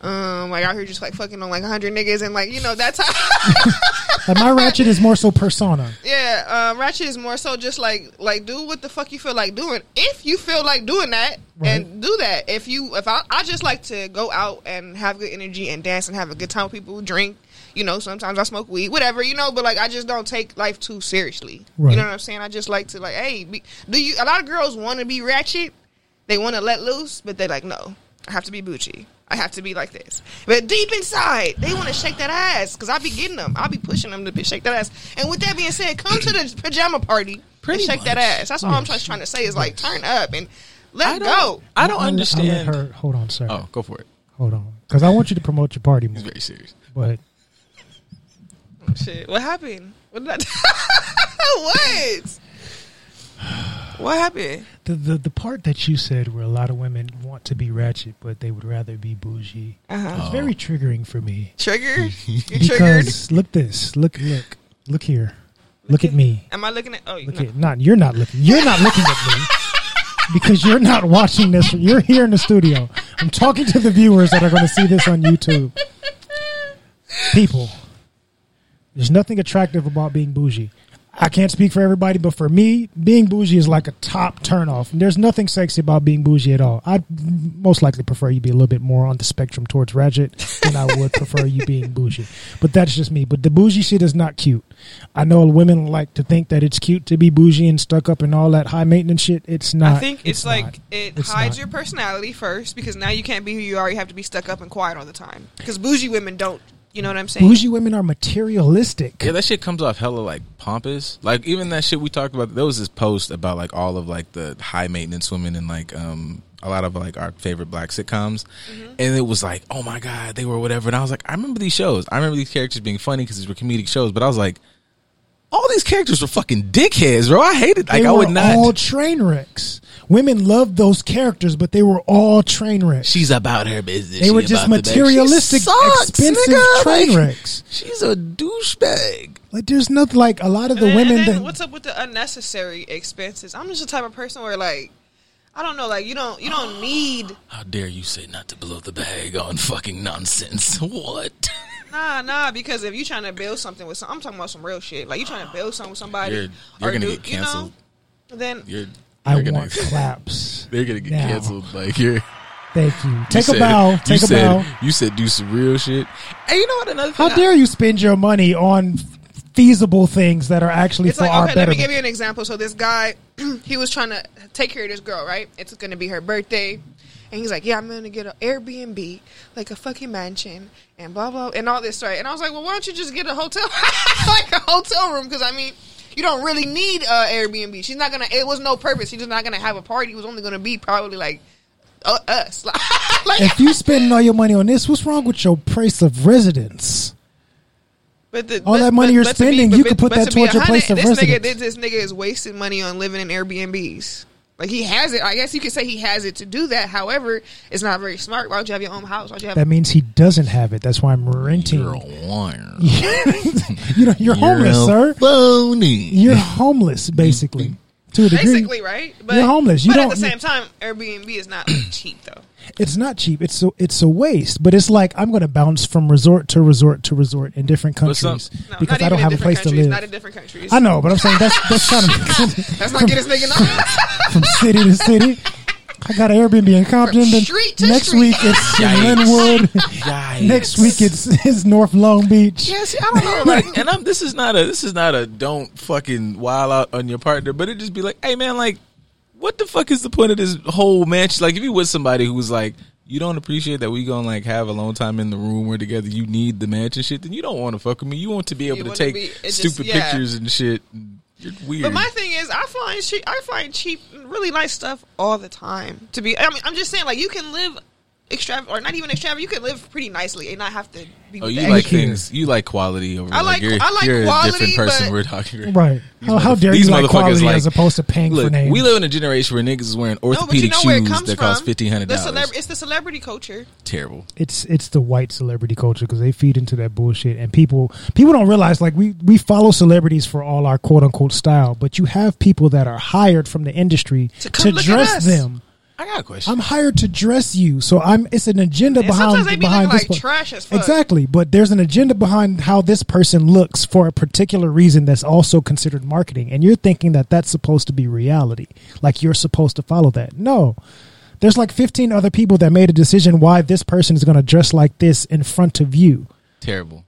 um, like out here just like fucking on like hundred niggas and like you know that's how. (laughs) Like my ratchet is more so persona. yeah, um, ratchet is more so just like like do what the fuck you feel like doing. If you feel like doing that, and do that. If you, if I, I just like to go out and have good energy and dance and have a good time with people, drink. You know, sometimes I smoke weed, whatever. You know, but like I just don't take life too seriously. Right. You know what I'm saying? I just like to like, hey, be, do you? A lot of girls want to be ratchet. They want to let loose, but they're like, no, I have to be bougie. I have to be like this. But deep inside, they want to shake that ass because I be getting them. I'll be pushing them to be, shake that ass. And with that being said, come to the pajama party Pretty and shake that ass. That's all I'm just trying to say is like turn up and let I go. I don't I'll I'll understand. her. Hold on, sir. Oh, go for it. Hold on, because I want you to promote your party He's more. very serious. But Shit, what happened? What did I (laughs) what? What happened? the, the the part that you said where a lot of women want to be ratchet, but they would rather be bougie, Uh-huh. it's very triggering for me. Trigger? (laughs) You triggered? Because look this, look look look here, look at me. Am I looking at? Oh, Look no. at not you're not looking. You're not looking at me (laughs) because you're not watching this. You're here in the studio. I'm talking to the viewers that are going to see this on YouTube. People, there's nothing attractive about being bougie. I can't speak for everybody, but for me, being bougie is like a top turnoff. And there's nothing sexy about being bougie at all. I'd most likely prefer you be a little bit more on the spectrum towards ratchet than I would prefer you being bougie. But that's just me. But the bougie shit is not cute. I know women like to think that it's cute to be bougie and stuck up and all that high maintenance shit. It's not. I think it's, like not. it It's hides not. your personality first because now you can't be who you are. You have to be stuck up and quiet all the time. Because bougie women don't. You know what I'm saying? Bougie women are materialistic. Yeah, that shit comes off hella like pompous. Like even that shit we talked about. There was this post about like all of like the high maintenance women and like um a lot of like our favorite black sitcoms, and it was like, oh my god, they were whatever. And I was like, I remember these shows. I remember these characters being funny because these were comedic shows. But I was like, all these characters were fucking dickheads, bro. I hated. Like they I would not. all train wrecks. Women loved those characters, but they were all train wrecks. She's about her business. They were She just about the bag. She materialistic, sucks, expensive nigga. train Like, wrecks. She's a douchebag. Like there's nothing like a lot of the and then, women and then that what's up with the unnecessary expenses? I'm just the type of person where like I don't know, like you don't you don't need How dare you say not to blow the bag on fucking nonsense? (laughs) What? nah nah because if you're trying to build something with some, I'm talking about some real shit. Like you're trying to build something with somebody, You're, you're gonna do- get canceled. You know, then You're. I you're gonna, want claps. (laughs) They're gonna get now. canceled. Like you're. Thank you. you Take a said- bow. Take a said, bow. You said do some real shit. Hey, you know what? Another thing. How dare you spend your money on feasible things that are actually it's for like our okay. Let me give you an example. So this guy, (clears throat) he was trying to take care of this girl, right? It's going to be her birthday, and he's like, "Yeah, I'm going to get an Airbnb, like a fucking mansion, and blah blah, and all this, right?" And I was like, "Well, why don't you just get a hotel, (laughs) like a hotel room? Because I mean." You don't really need uh, Airbnb. She's not gonna. It was no purpose. She's just not gonna have a party. It was only gonna be probably like uh, us. (laughs) like, if you spending all your money on this, what's wrong with your place of residence? But the, All but- that money but- you're but to be- spending, but- you could put but that to towards your a place hundred, of this nigga, residence. this, this nigga is wasting money on living in Airbnbs. Like he has it. I guess you could say he has it to do that. However, it's not very smart. Why don't you have your own house? Why don't you have? That means he doesn't have it. That's why I'm renting. You're a liar. (laughs) you know, you're homeless, a sir. Phony. You're homeless, basically. (laughs) To a degree, Basically, right? But You're homeless. You but don't- at the same time, Airbnb is not (clears throat) cheap though. it's not cheap. It's a, it's a waste. But it's like I'm going to bounce from resort to resort to resort in different But some- countries No, because I don't have a place to live. Not in different countries. I know, but I'm saying that's that's kind (laughs) of Let's not get this nigga no. from city to city. I got an Airbnb in Compton. Then street to next street. week it's in Yikes. Lynwood. Yikes. next week it's, it's North Long Beach. Yeah, see, I don't know. Like, (laughs) and I'm. This is not a. This is not a. Don't fucking wild out on your partner. But it just be like, hey man, like, what the fuck is the point of this whole match? Like, if you with somebody who's like, you don't appreciate that we gonna like have a long time in the room or together. You need the match and shit. Then you don't want to fuck with me. You want to be able to wanna take be- it just- stupid yeah. pictures and shit. You're weird. But my thing is, I find cheap. I find cheap, really nice stuff all the time. To be, I mean, I'm just saying, like you can live extravagant or not even extravagant. You can live pretty nicely and not have to be. Oh, you like extra. things. You like quality over. I like- you're, I like you're a different person. but- We're talking. Right. These How, how motherf- dare these you like motherfuckers quality like- as opposed to paying for names? we live in a generation where niggas is wearing No, you orthopedic know shoes that from. cost fifteen hundred dollars. celeb- it's the celebrity culture. Terrible. it's it's the white celebrity culture because they feed into that bullshit and people people don't realize like we we follow celebrities for all our quote unquote style but you have people that are hired from the industry To to, come look at dress us. them I got a question. i'm hired to dress you so i'm it's an agenda And behind sometimes they be behind looking this like trash as fuck. exactly but there's an agenda behind how this person looks for a particular reason that's also considered marketing and you're thinking that that's supposed to be reality like you're supposed to follow that no there's like 15 other people that made a decision why this person is going to dress like this in front of you Terrible.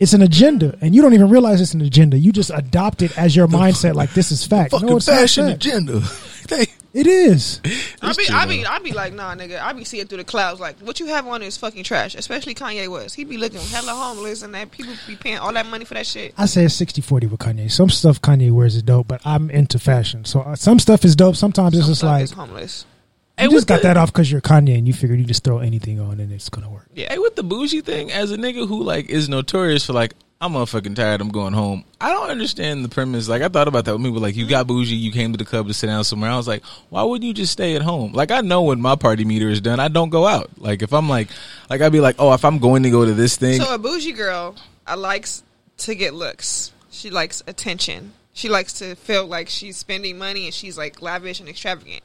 it's an agenda, and you don't even realize it's an agenda. You just adopt it as your mindset, like this is fact. Fucking No, it's not fashion fact. agenda. (laughs) they, It is. I It's be, I be. I be like, nah, nigga. I be seeing through the clouds. Like, what you have on is fucking trash. Especially Kanye West. He be looking hella homeless, and that people be paying all that money for that shit. I say it's 60-40 with Kanye. Some stuff Kanye wears is dope, but I'm into fashion, so uh, some stuff is dope. Sometimes it's Some just stuff like is homeless. you with just got the- that off because you're Kanye, and you figured you just throw anything on and it's gonna work. Yeah. Hey, with the bougie thing, as a nigga who like is notorious for like, I'm motherfucking tired, I'm going home. I don't understand the premise. Like, I thought about that when people like, you got bougie, you came to the club to sit down somewhere. I was like, why wouldn't you just stay at home? Like, I know when my party meter is done, I don't go out. Like, if I'm like, like I'd be like, oh, if I'm going to go to this thing, So a bougie girl, I likes to get looks. She likes attention. She likes to feel like she's spending money and she's like lavish and extravagant.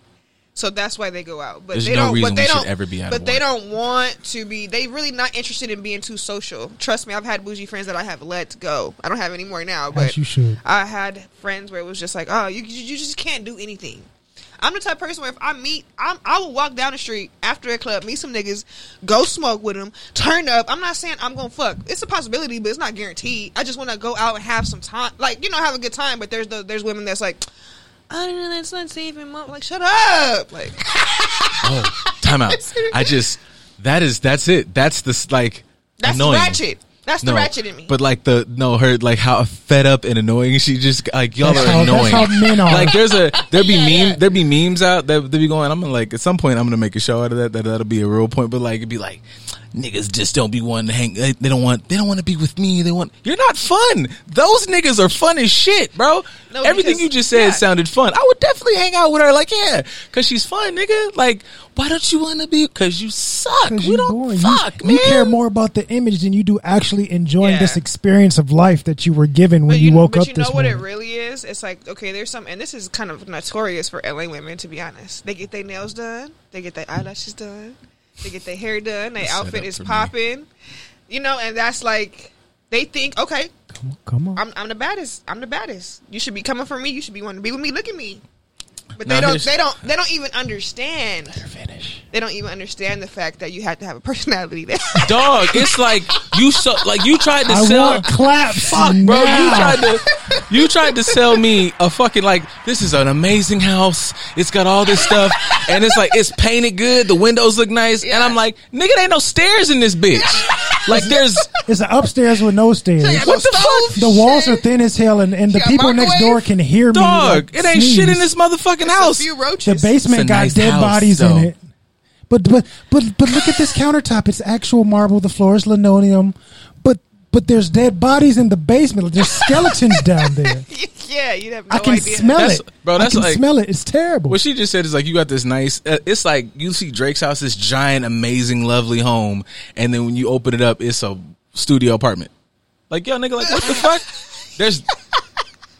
So that's why they go out. But There's they no don't. reason but they we don't ever be out But of they don't want to be. They really not interested in being too social. Trust me, I've had bougie friends that I have let go. I don't have any more now. But As you should. I had friends where it was just like, oh, you you just can't do anything. I'm the type of person where if I meet, I'm, I will walk down the street after a club, meet some niggas, go smoke with them, turn up. I'm not saying I'm gonna fuck. It's a possibility, but it's not guaranteed. I just want to go out and have some time, like you know, have a good time. But there's the, there's women that's like, I don't know, that's not safe. And mom, like, shut up, like. (laughs) oh, time out. I just, that is, that's it. That's the, like, That's annoying. ratchet. That's the ratchet in me. But like the no, her like how fed up and annoying she just like y'all That's are how- that's annoying. how men are. Like there's a there be (laughs) Yeah, meme yeah. there be memes out that they be going. I'm gonna like at some point I'm gonna make a show out of that. That that'll be a real point. But like it'd be like niggas just don't be wanting to hang. They they don't want they don't want to be with me. They want you're not fun. Those niggas are fun as shit, bro. No, Everything because- you just said yeah. sounded fun. I would definitely hang out with her. Like yeah, cause she's fun, nigga. Like why don't you want to be? Cause you suck. Because We you don't boring. fuck, you, man. you care more about the image than you do actually enjoying Yeah. this experience of life that you were given when But you, woke but up you this know what morning. it really is? It's like okay, there's some, and this is kind of notorious for LA women. To be honest, they get their nails done, they get their eyelashes done, they get their hair done, their outfit is popping, you know, and that's like they think, okay, come, on, come on. I'm, I'm the baddest, I'm the baddest. You should be coming for me. You should be wanting to be with me. Look at me. But Now they don't. here's- They don't. They don't even understand. Finish. They don't even understand the fact that you have to have a personality. There. (laughs) Dog, it's like you so like you tried to I sell. want claps, Fuck, bro. You tried to (laughs) you tried to sell me a fucking like this is an amazing house. It's got all this stuff, and it's like it's painted good. The windows look nice, and I'm like, nigga, there ain't no stairs in this bitch. (laughs) Like there's (laughs) It's an upstairs with no stairs. Yeah, what the stove, fuck? The walls shit. are thin as hell, and, and the got people next microwave? door can hear me. dog. like, It ain't shit in sneeze. this motherfucking A house. few The roaches. basement It's a got nice dead house, bodies though. in it. But but but but look at this countertop. It's actual marble. The floor is linoleum. But but there's dead bodies in the basement. There's skeletons down there. (laughs) yeah, you have no I can idea. smell That's- it, bro, that's I can like- smell it. It's terrible. What she just said is like you got this nice. Uh, it's like you see Drake's house, this giant, amazing, lovely home, and then when you open it up, it's a studio apartment. Like yo, nigga, like what the fuck? (laughs) There's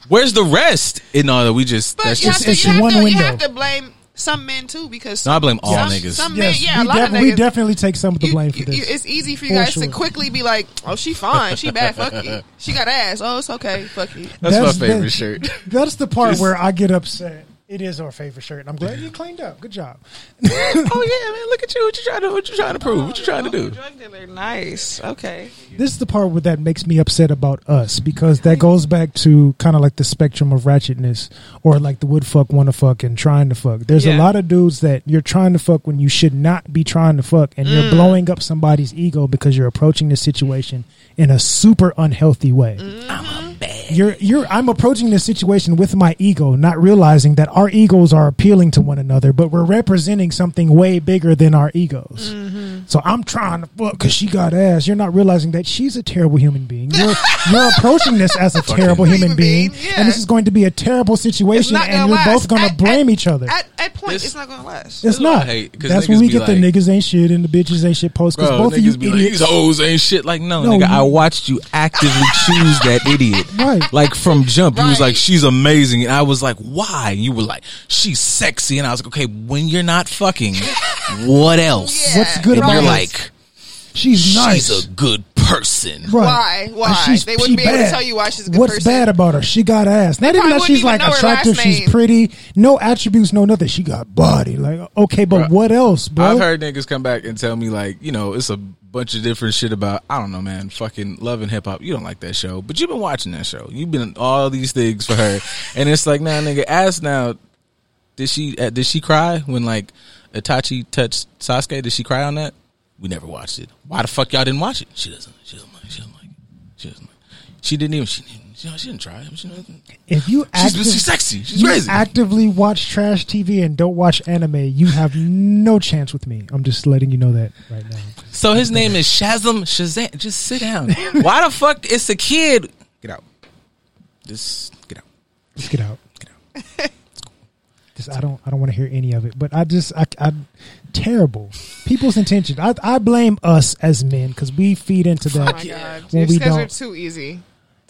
where's the rest? In no, that we just But that's you, just have to, it's you, have one to, you have to blame some men too because No, I blame all some, niggas. Some men, yes, yeah, a we, lot def- of we definitely take some of the you- blame for you- this. it's easy for you For guys sure. to quickly be like, "Oh, she fine, she bad, fuck you, (laughs) she got ass, oh, it's okay, fuck you." that's, my favorite that- shirt. That's the part where I get upset. It is our favorite shirt. I'm glad you cleaned up. Good job. (laughs) oh yeah, man, look at you. What you trying to what you trying to prove? What you trying to Oh, do? Drug dealer, nice, okay. This is the part where that makes me upset about us because that goes back to kind of like the spectrum of ratchetness or like the would fuck, wanna fuck, and trying to fuck. There's a lot of dudes that you're trying to fuck when you should not be trying to fuck, and Mm. you're blowing up somebody's ego because you're approaching the situation in a super unhealthy way. Mm-hmm. bad. You're you're I'm approaching this situation with my ego, not realizing that our egos are appealing to one another, but we're representing something way bigger than our egos. Mm-hmm. So I'm trying to fuck because she got ass. You're not realizing that she's a terrible human being. You're (laughs) you're approaching this as a terrible human Human being, being, yeah. and this is going to be a terrible situation, and gonna you're last. both going to blame at- each other. At, at point, This- it's not gonna last. it's is what I not. hate, 'cause That's when we be get the niggas ain't shit and the bitches ain't shit post because both of you niggas be like, idiots. these hoes ain't shit. Like, no, No, nigga, you- I watched you actively choose that (laughs) idiot. Right. Like from jump, you was like, she's amazing, and I was like, why? And you were like, she's sexy, and I was like, okay, when you're not fucking, what else? Yeah. What's good And about you're her? like, she's nice. she's a good person. Right. Why? Why? They wouldn't she be able to tell you why she's a good person. What's person. bad about her? She got ass. Not even that she's wouldn't like even know her attractive. She's pretty. No attributes. No nothing. She got body. Like okay, but Bro, what else, bro? I've heard niggas come back and tell me like, you know, it's a bunch of different shit about I don't know, man, fucking love and hip hop. You don't like that show, but you've been watching that show. You've been all these things for her, (laughs) and it's like, now, nigga, ask now. Did she uh, did she cry when like Itachi touched Sasuke? Did she cry on that? We never watched it. Why the fuck y'all didn't watch it? She doesn't. She doesn't like. She doesn't like. She doesn't. Like. She didn't even. She didn't. You know, she didn't try. She didn't, if you she's, active- she's sexy. She's you crazy. actively watch trash TV and don't watch anime, you have no chance with me. I'm just letting you know that right now. So his name is Shazam Shazam. Just sit down. (laughs) Why the fuck? is a kid. Get out. Just get out. Just get out. get out. (laughs) Just, I don't. I don't want to hear any of it. But I just. I. I terrible. People's intention. I. I blame us as men because we feed into Oh that. my god, when you we guys are don't. too easy.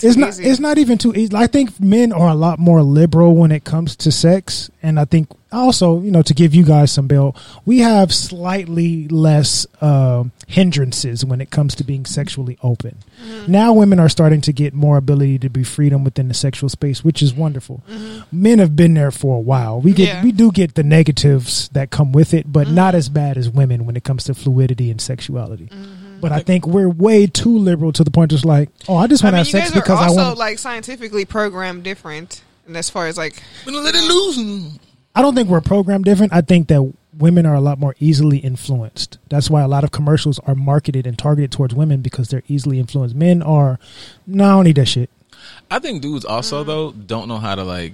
It's not it's not even too easy. I think men are a lot more liberal when it comes to sex, and I think also you know to give you guys some bail, we have slightly less um hindrances when it comes to being sexually open. Mm-hmm. Now women are starting to get more ability to be freedom within the sexual space, which is wonderful. Mm-hmm. Men have been there for a while. We get Yeah. we do get the negatives that come with it, but mm-hmm. not as bad as women when it comes to fluidity and sexuality. But I think we're way too liberal to the point just like, oh, I just want to mean, have sex guys are because I also want. like scientifically programmed different, and as far as like Gonna let it loose. I don't think we're programmed different. I think that women are a lot more easily influenced. That's why a lot of commercials are marketed and targeted towards women because they're easily influenced. Men are, no, I don't need that shit. I think dudes also mm. though don't know how to like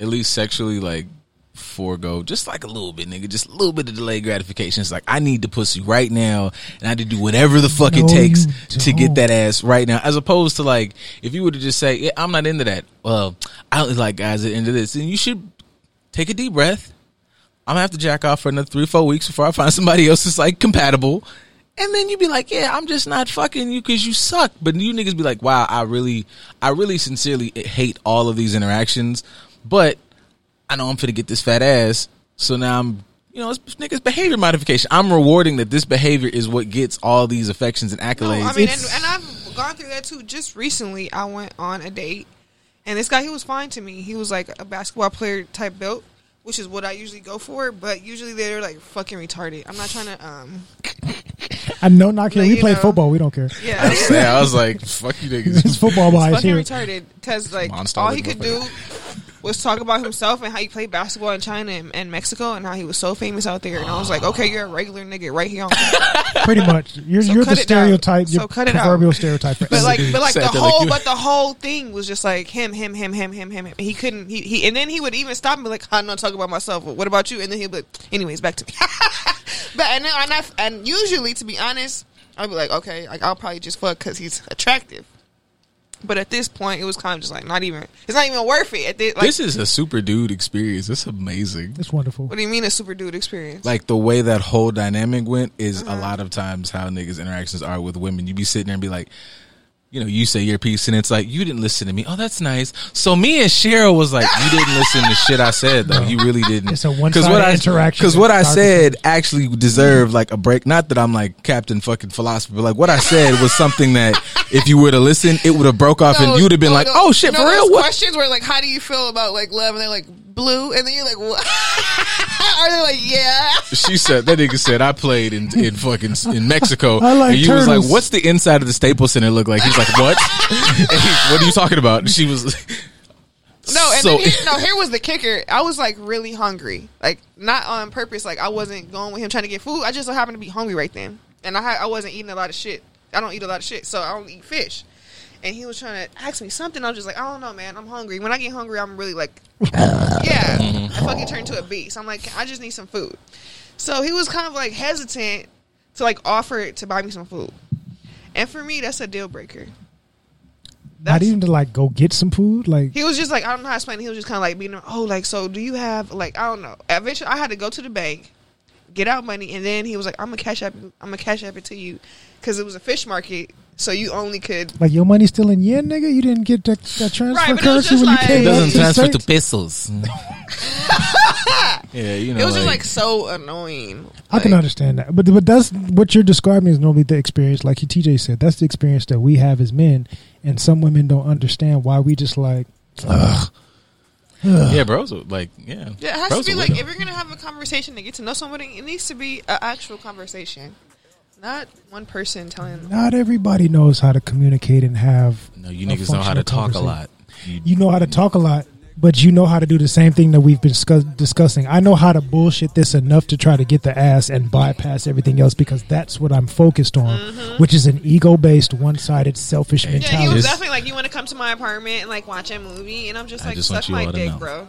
at least sexually like forego just like a little bit, nigga, just a little bit of delayed gratification. It's like I need the pussy right now, and I had to do whatever the fuck it takes to get that ass right now. As opposed to like if you were to just say, yeah, I'm not into that. Well, I don't like guys into this, and you should take a deep breath. I'm gonna have to jack off for another three, four weeks before I find (laughs) somebody else that's like compatible. And then you'd be like, yeah, I'm just not fucking you because you suck. But you niggas be like, wow, I really, I really sincerely hate all of these interactions. But I know I'm finna get this fat ass. So now I'm, you know, it's niggas behavior modification. I'm rewarding that this behavior is what gets all these affections and No, accolades. I mean, and, and I've gone through that too. Just recently, I went on a date, and this guy he was fine to me. He was like a basketball player type built, which is what I usually go for. But usually they're like fucking retarded. I'm not trying to. um I know, not care. Like, We you play know. football. We don't care. Yeah, Yeah, I was like, fuck you (laughs) niggas. It's football wise fucking here. retarded because like Monster all he could do was talk about himself and how he played basketball in China and, and Mexico and how he was so famous out there. And I was like, okay, you're a regular nigga right here. On (laughs) Pretty much. You're, So you're the cut it down. stereotype. So You're cut it out. proverbial stereotype. For But like, but like the Sat there like whole, but the whole thing was just like him, him, him, him, him, him. him. He couldn't. He, he and then he would even stop and be like, "I'm not talking about myself. What about you?" And then he'd be like, "Anyways, back to me." (laughs) but and then and, I, and usually, to be honest, I'd be like, "Okay, like, I'll probably just fuck because he's attractive." But at this point, it was kind of just like not even. It's not even worth it. At this, like, this is a super dude experience. It's amazing. It's wonderful. what do you mean a super dude experience? like the way that whole dynamic went is Uh-huh. a lot of times how niggas interactions are with women. You be sitting there and be like, you know, you say your piece and it's like you didn't listen to me. Oh, that's nice. So me and Cheryl was like, you didn't (laughs) listen to shit I said though. You really didn't. It's a one-sided what I, interaction Because what I said actually deserved like a break. Not that I'm like Captain fucking philosopher, but like what I said was something that if you were to listen, it would have broke off and you would have been no, like, no. oh shit, You for those real? What? Questions were like, how do you feel about like love? And they're like blue, and then you're like, what? (laughs) Are they like, yeah? She said that nigga said I played in in fucking in Mexico. I like and you was like, "What's the inside of the Staples Center look like?" He's like, "What? (laughs) And he- what are you talking about?" And she was No, and So- then here, (laughs) no, here was the kicker. I was like really hungry, like not on purpose. Like I wasn't going with him trying to get food. I just so happened to be hungry right then, and I I wasn't eating a lot of shit. I don't eat a lot of shit, so I don't eat fish. And he was trying to ask me something. I was just like, I don't know, man. I'm hungry. When I get hungry, I'm really like, (laughs) yeah, mm-hmm. I fucking turn to a beast. I'm like, I just need some food. So he was kind of like hesitant to like offer to buy me some food, and for me, that's a deal breaker. Not even to like go get some food. Like He was just like, I don't know how to explain. it. He was just kind of like being, oh, like, so do you have like, I don't know. Eventually, I had to go to the bank, get out money, and then he was like, I'm gonna cash app, I'm gonna cash app it to you, because it was a fish market, so you only could. like your money's still in yen, nigga. You didn't get that, that transfer Right, but it currency just when like- you came It It doesn't to transfer to pesos. (laughs) yeah, you know. It was just like so annoying. I can understand that, but but that's what you're describing is normally the experience. Like TJ said, that's the experience that we have as men, and some women don't understand why we just like. Ugh. yeah, bros. Like, yeah, Yeah, it has bros to be like with if you're gonna have a conversation to get to know somebody, it needs to be an actual conversation, not one person telling. Not everybody knows how to communicate and have. No, you a niggas know how to talk a lot. You, You know how to talk a lot, but you know how to do the same thing that we've been discuss- discussing. I know how to bullshit this enough to try to get the ass and bypass everything else because that's what I'm focused on, mm-hmm. which is an ego based, one sided, selfish mentality. Yeah, he mentality. was definitely like, "You want to come to my apartment and like watch a movie?" And I'm just I like, just "Suck my dick, know. bro."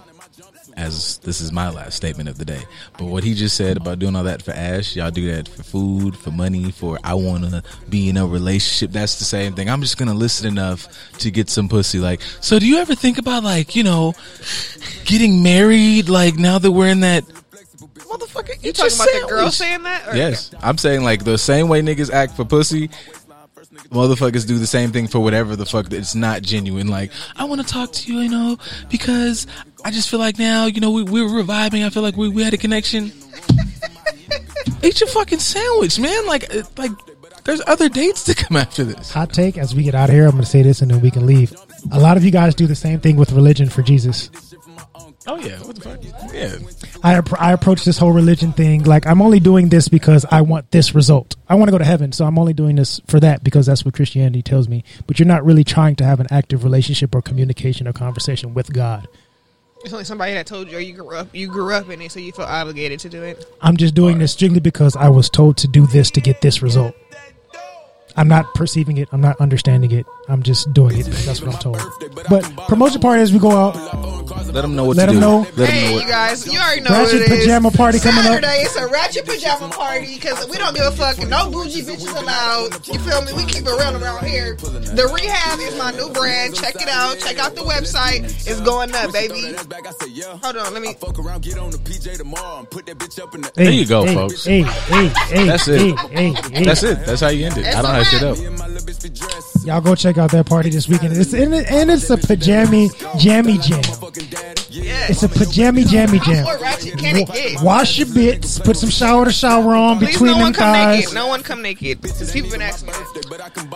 As this is my last statement of the day. But what he just said about doing all that for Ash, y'all do that for food, for money, for I want to be in a relationship. That's the same thing. I'm just gonna listen enough to get some pussy. Like, so do you ever think about like you know getting married? Like now that we're in that. Motherfucker, You talking about the girl sandwich. saying that? Yes, I'm saying like the same way niggas act for pussy, motherfuckers do the same thing for whatever the fuck that's not genuine. Like, I want to talk to you, you know, because I just feel like now, you know, we, we're reviving. I feel like we, we had a connection. (laughs) Eat your fucking sandwich, man. Like, uh, like, there's other dates to come after this. Hot take as we get out of here, I'm going to say this and then we can leave. A lot of you guys do the same thing with religion for Jesus. Oh yeah, what the fuck? Yeah, I, I approach this whole religion thing like I'm only doing this because I want this result. I want to go to heaven, so I'm only doing this for that because that's what Christianity tells me. But you're not really trying to have an active relationship or communication or conversation with God. It's only somebody that told you or you grew up you grew up in it, so you feel obligated to do it. I'm just doing this strictly because I was told to do this to get this result. I'm not perceiving it. I'm not understanding it. I'm just doing it that's what I'm told. But promotion party as we go out. let them know what Let to 'em do. know. Let them know Hey, you guys, you already know Ratchet what it is. pajama party coming up. Saturday, it's a ratchet pajama party because we don't give a fuck. No bougie bitches allowed. You feel me? We keep it real around here. The Rehab is my new brand. Check it out. Check out the website. It's going up, baby. Hold on, let me. There you go, hey, folks. Hey, hey, hey. That's it. Hey, hey, hey. That's it. That's how you end it. I don't have shit up. Y'all go check out that party this weekend. It's and, it- and it's a pajama jammy jam. Yes. It's a pajama jammy jam. What more ratchet can it get? Wash your bits. Put some shower to shower on Please, between no one them come thighs. naked. No one come naked. Because people been asking.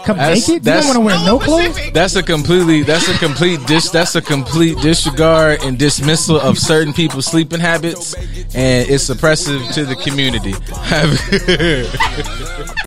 Come That's- naked. You don't want to wear No no clothes. That's a completely that's a complete dis that's a complete disregard and dismissal of certain people's sleeping habits and it's oppressive to the community. (laughs) (laughs)